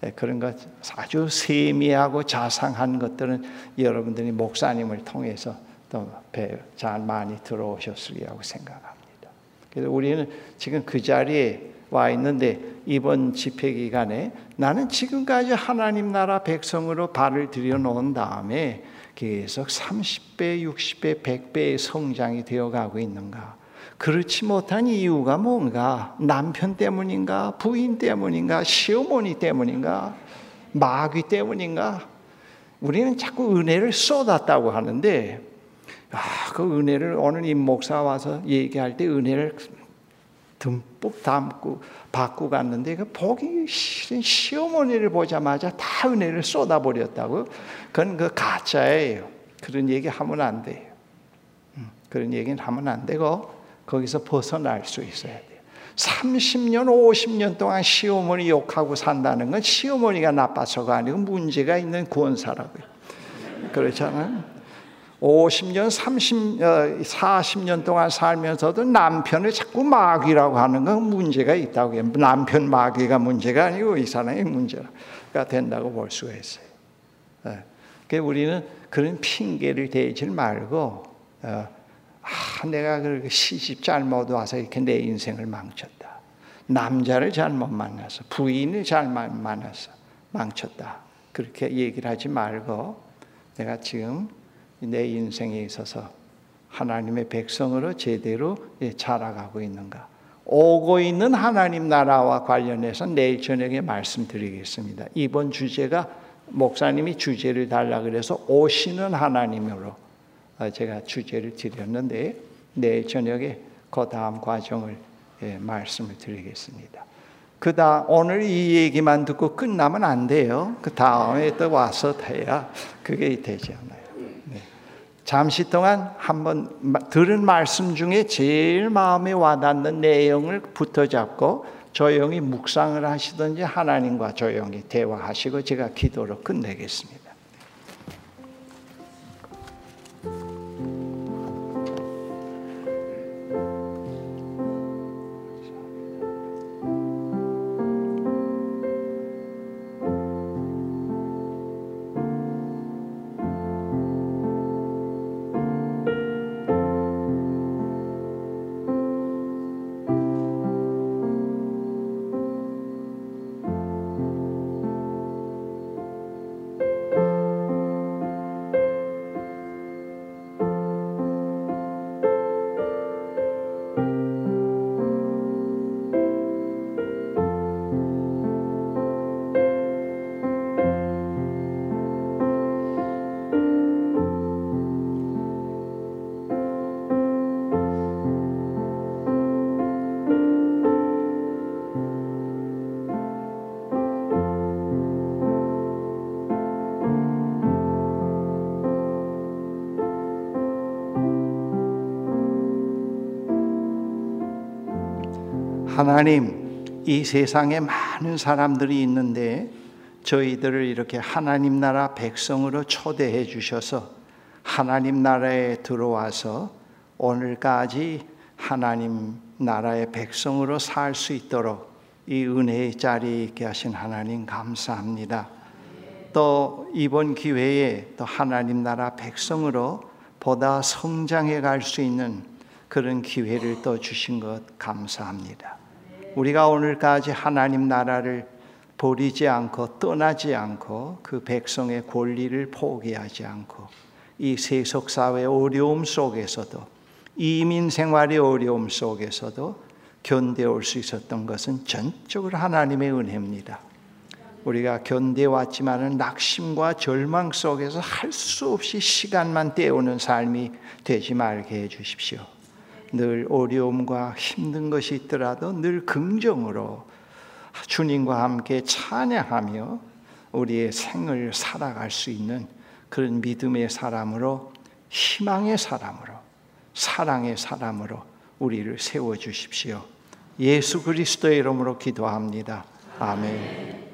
예, 그런 것 아주 세미하고 자상한 것들은 여러분들이 목사님을 통해서 또잘 많이 들어오셨으리라고 생각합니다. 그래서 우리는 지금 그 자리에 와 있는데 이번 집회 기간에 나는 지금까지 하나님 나라 백성으로 발을 들여 놓은 다음에 계속 30배, 60배, 100배의 성장이 되어 가고 있는가? 그렇지 못한 이유가 뭔가? 남편 때문인가? 부인 때문인가? 시어머니 때문인가? 마귀 때문인가? 우리는 자꾸 은혜를 쏟았다고 하는데, 아, 그 은혜를 오늘 임 목사 와서 얘기할 때 은혜를 듬뿍 담고 받고 갔는데 그 보기 싫은 시어머니를 보자마자 다 은혜를 쏟아버렸다고. 그건 그 가짜예요. 그런 얘기 하면 안 돼요. 음, 그런 얘기는 하면 안 되고 거기서 벗어날 수 있어야 돼요. 30년, 50년 동안 시어머니 욕하고 산다는 건 시어머니가 나빠서가 아니고 문제가 있는 권사라고요. 그렇잖아요. 50년, 30, 40년 동안 살면서도 남편을 자꾸 마귀라고 하는 건 문제가 있다고 해요. 남편 마귀가 문제가 아니고 이 사람이 문제가 된다고 볼 수가 있어요. 예. 그러니까 우리는 그런 핑계를 대지 말고 어, 아, 내가 그 시집 잘못 와서 이렇게 내 인생을 망쳤다. 남자를 잘못 만나서 부인을 잘못 만나서 망쳤다. 그렇게 얘기를 하지 말고 내가 지금 내 인생에 있어서 하나님의 백성으로 제대로 예, 자라가고 있는가. 오고 있는 하나님 나라와 관련해서 내일 저녁에 말씀드리겠습니다. 이번 주제가 목사님이 주제를 달라 그래서 오시는 하나님으로 어, 제가 주제를 드렸는데 내일 저녁에 그 다음 과정을 예, 말씀을 드리겠습니다. 그 다음 오늘 이 얘기만 듣고 끝나면 안 돼요. 그 다음에 또 와서 해야 그게 되지 않아요. 네. 잠시 동안 한번 들은 말씀 중에 제일 마음에 와닿는 내용을 붙어잡고 조용히 묵상을 하시든지 하나님과 조용히 대화하시고 제가 기도로 끝내겠습니다. 하나님, 이 세상에 많은 사람들이 있는데 저희들을 이렇게 하나님 나라 백성으로 초대해 주셔서 하나님 나라에 들어와서 오늘까지 하나님 나라의 백성으로 살 수 있도록 이 은혜의 자리에 있게 하신 하나님 감사합니다. 또 이번 기회에 또 하나님 나라 백성으로 보다 성장해 갈 수 있는 그런 기회를 또 주신 것 감사합니다. 우리가 오늘까지 하나님 나라를 버리지 않고 떠나지 않고 그 백성의 권리를 포기하지 않고 이 세속 사회 어려움 속에서도 이민 생활의 어려움 속에서도 견뎌올 수 있었던 것은 전적으로 하나님의 은혜입니다. 우리가 견뎌왔지만은 낙심과 절망 속에서 할 수 없이 시간만 때우는 삶이 되지 말게 해 주십시오. 늘 어려움과 힘든 것이 있더라도 늘 긍정으로 주님과 함께 찬양하며 우리의 생을 살아갈 수 있는 그런 믿음의 사람으로 희망의 사람으로 사랑의 사람으로 우리를 세워 주십시오. 예수 그리스도의 이름으로 기도합니다. 아멘.